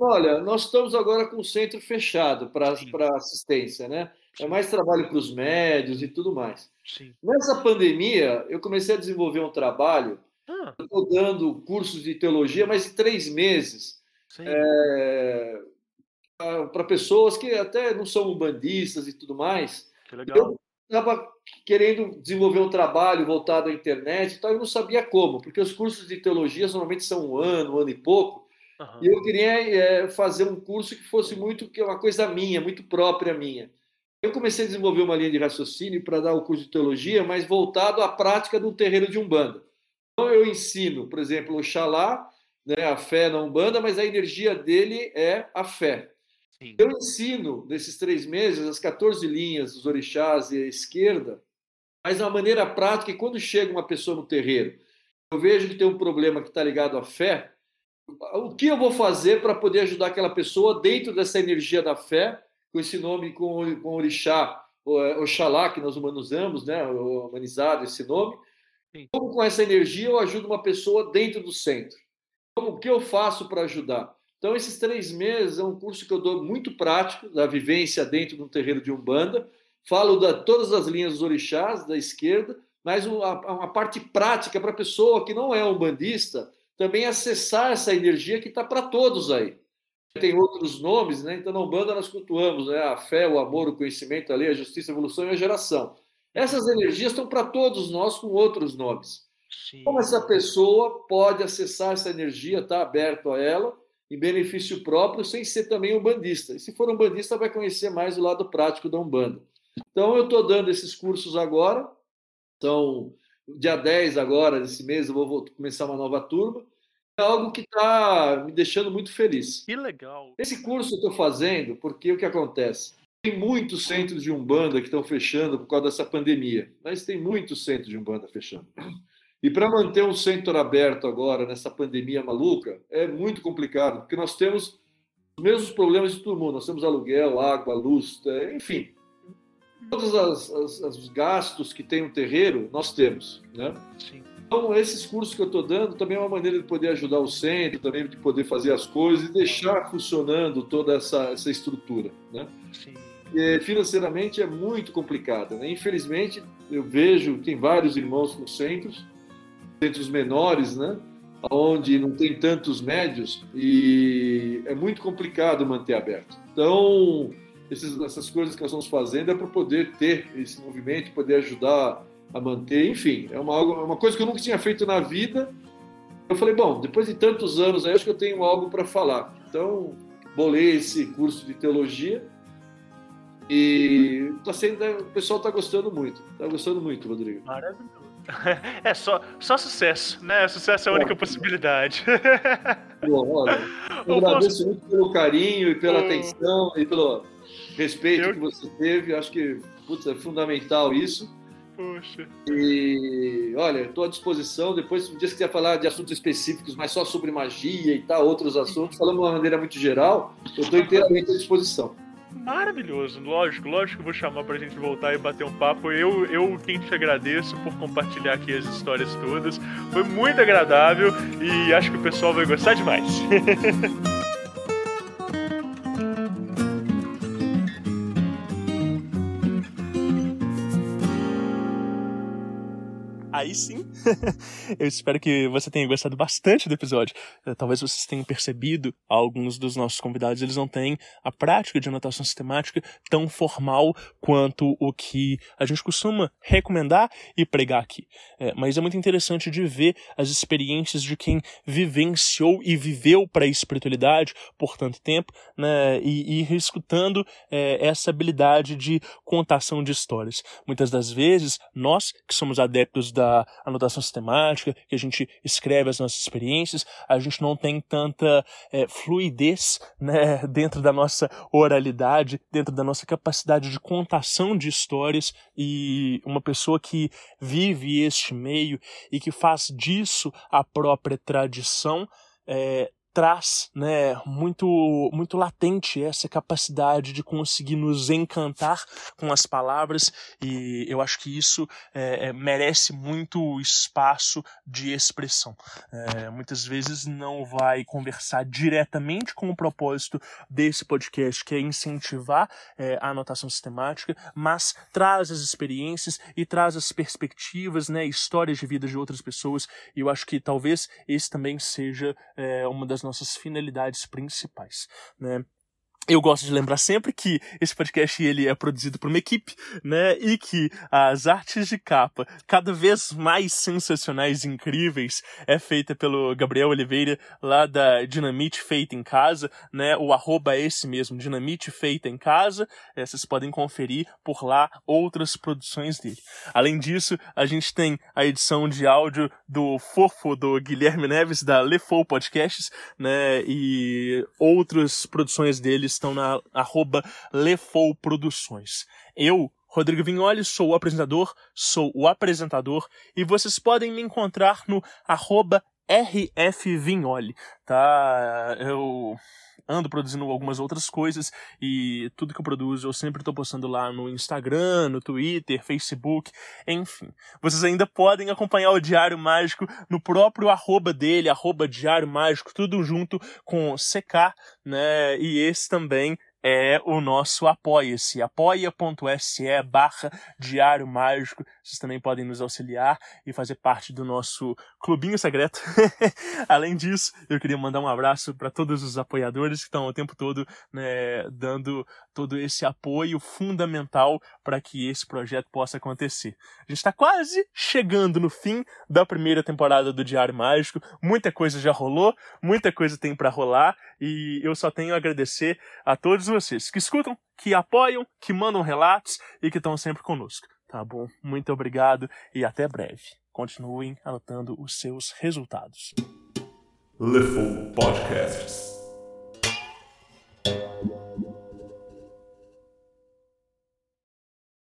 Olha, nós estamos agora com o centro fechado para assistência, né? É mais trabalho para os médios e tudo mais. Sim. Nessa pandemia, eu comecei a desenvolver um trabalho. Ah. Estou dando cursos de teologia, mas três meses. É, para pessoas que até não são bandistas e tudo mais. Que legal. Eu estava querendo desenvolver um trabalho voltado à internet e tal, eu não sabia como, porque os cursos de teologia normalmente são um ano, um ano e pouco. Uhum. E eu queria é, fazer um curso que fosse muito que é uma coisa minha, muito própria minha. Eu comecei a desenvolver uma linha de raciocínio para dar o curso de teologia, mas voltado à prática do terreiro de Umbanda. Então eu ensino, por exemplo, o Xalá, né, a fé na Umbanda, mas a energia dele é a fé. Sim. Eu ensino, nesses três meses, as 14 linhas dos orixás e a esquerda, mas de uma maneira prática, e quando chega uma pessoa no terreiro, eu vejo que tem um problema que está ligado à fé, o que eu vou fazer para poder ajudar aquela pessoa dentro dessa energia da fé, com esse nome, com, com orixá, é, Oxalá, que nós humanizamos, né, humanizado esse nome, Sim. como com essa energia eu ajudo uma pessoa dentro do centro? Como, o que eu faço para ajudar? Então, esses três meses é um curso que eu dou muito prático, da vivência dentro de um terreiro de Umbanda. Falo de todas as linhas dos orixás, da esquerda, mas uma, uma parte prática para a pessoa que não é umbandista também acessar essa energia que está para todos aí. Tem outros nomes, né? Então, na Umbanda nós cultuamos né? a fé, o amor, o conhecimento, a lei, a justiça, a evolução e a geração. Essas energias estão para todos nós com outros nomes. Sim. Como essa pessoa pode acessar essa energia, está aberto a ela, em benefício próprio, sem ser também um bandista. E se for um bandista, vai conhecer mais o lado prático da Umbanda. Então, eu estou dando esses cursos agora. Então, dia 10 agora, desse mês, eu vou começar uma nova turma. É algo que está me deixando muito feliz. Que legal! Esse curso eu estou fazendo porque o que acontece? Tem muitos centros de Umbanda que estão fechando por causa dessa pandemia, mas tem muitos centros de Umbanda fechando. E para manter um centro aberto agora, nessa pandemia maluca, é muito complicado, porque nós temos os mesmos problemas de todo mundo. Nós temos aluguel, água, luz, é, enfim. Todos os gastos que tem um terreiro, nós temos. Né? Sim. Então, esses cursos que eu estou dando também é uma maneira de poder ajudar o centro, também de poder fazer as coisas e deixar funcionando toda essa, essa estrutura. Né? Sim. E, financeiramente é muito complicado. Né? Infelizmente, eu vejo, tem vários irmãos com centros, centros menores, né? onde não tem tantos médios e é muito complicado manter aberto. Então, essas coisas que nós estamos fazendo é para poder ter esse movimento, poder ajudar a manter, enfim, é uma, é uma coisa que eu nunca tinha feito na vida. Eu falei, bom, depois de tantos anos, aí acho que eu tenho algo para falar. Então, bolei esse curso de teologia e tá sendo, o pessoal está gostando muito. Está gostando muito, Rodrigo. Maravilhoso. É só, só sucesso, né? Sucesso é a única possibilidade. Bom, olha, eu agradeço muito pelo carinho e pela atenção e pelo respeito eu... que você teve. Acho que putz, é fundamental isso. Poxa. E olha, estou à disposição. Depois, se um dia você quiser falar de assuntos específicos, mas só sobre magia e tal, outros assuntos, falando de uma maneira muito geral, eu estou inteiramente à disposição maravilhoso. Lógico, lógico que vou chamar pra gente voltar e bater um papo. Eu, eu quem te agradeço por compartilhar aqui as histórias todas. Foi muito agradável e acho que o pessoal vai gostar demais. aí sim, eu espero que você tenha gostado bastante do episódio. Eh, talvez vocês tenham percebido, alguns dos nossos convidados, eles não têm a prática de anotação sistemática tão formal quanto o que a gente costuma recomendar e pregar aqui. É, mas é muito interessante de ver as experiências de quem vivenciou e viveu para a espiritualidade por tanto tempo, né, e, ir escutando é, essa habilidade de contação de histórias. Muitas das vezes, nós que somos adeptos da da anotação sistemática, que a gente escreve as nossas experiências, a gente não tem tanta é, fluidez né, dentro da nossa oralidade, dentro da nossa capacidade de contação de histórias e uma pessoa que vive este meio e que faz disso a própria tradição, é, traz né, muito, muito latente essa capacidade de conseguir nos encantar com as palavras e eu acho que isso é, é, merece muito espaço de expressão. É, muitas vezes não vai conversar diretamente com o propósito desse podcast, que é incentivar é, a anotação sistemática, mas traz as experiências e traz as perspectivas, né, histórias de vida de outras pessoas e eu acho que talvez esse também seja é, uma das nossas finalidades principais, né? Eu gosto de lembrar sempre que esse podcast ele é produzido por uma equipe, né? E que as artes de capa, cada vez mais sensacionais e incríveis, é feita pelo Gabriel Oliveira, lá da Dinamite Feita em Casa, né? O arroba é esse mesmo, Dinamite Feita em Casa. É, vocês podem conferir por lá outras produções dele. Além disso, a gente tem a edição de áudio do Fofo, do Guilherme Neves, da Lefou Podcasts, né? E outras produções deles estão na arroba Lefou Produções. Eu, Rodrigo Vignoli, sou o apresentador, sou o apresentador, e vocês podem me encontrar no arroba rfvignoli, tá? Eu ando produzindo algumas outras coisas e tudo que eu produzo eu sempre estou postando lá no Instagram, no Twitter, Facebook, enfim. Vocês ainda podem acompanhar o Diário Mágico no próprio arroba dele, arroba Diário Mágico, tudo junto com CK, né? E esse também é o nosso apoia-se, apoia.se barra Diário Mágico. Vocês também podem nos auxiliar e fazer parte do nosso clubinho secreto. Além disso, eu queria mandar um abraço para todos os apoiadores que estão o tempo todo né, dando todo esse apoio fundamental para que esse projeto possa acontecer. A gente está quase chegando no fim da primeira temporada do Diário Mágico. Muita coisa já rolou, muita coisa tem para rolar e eu só tenho a agradecer a todos vocês que escutam, que apoiam, que mandam relatos e que estão sempre conosco. Tá bom? Muito obrigado e até breve. Continuem anotando os seus resultados. Lefou Podcasts.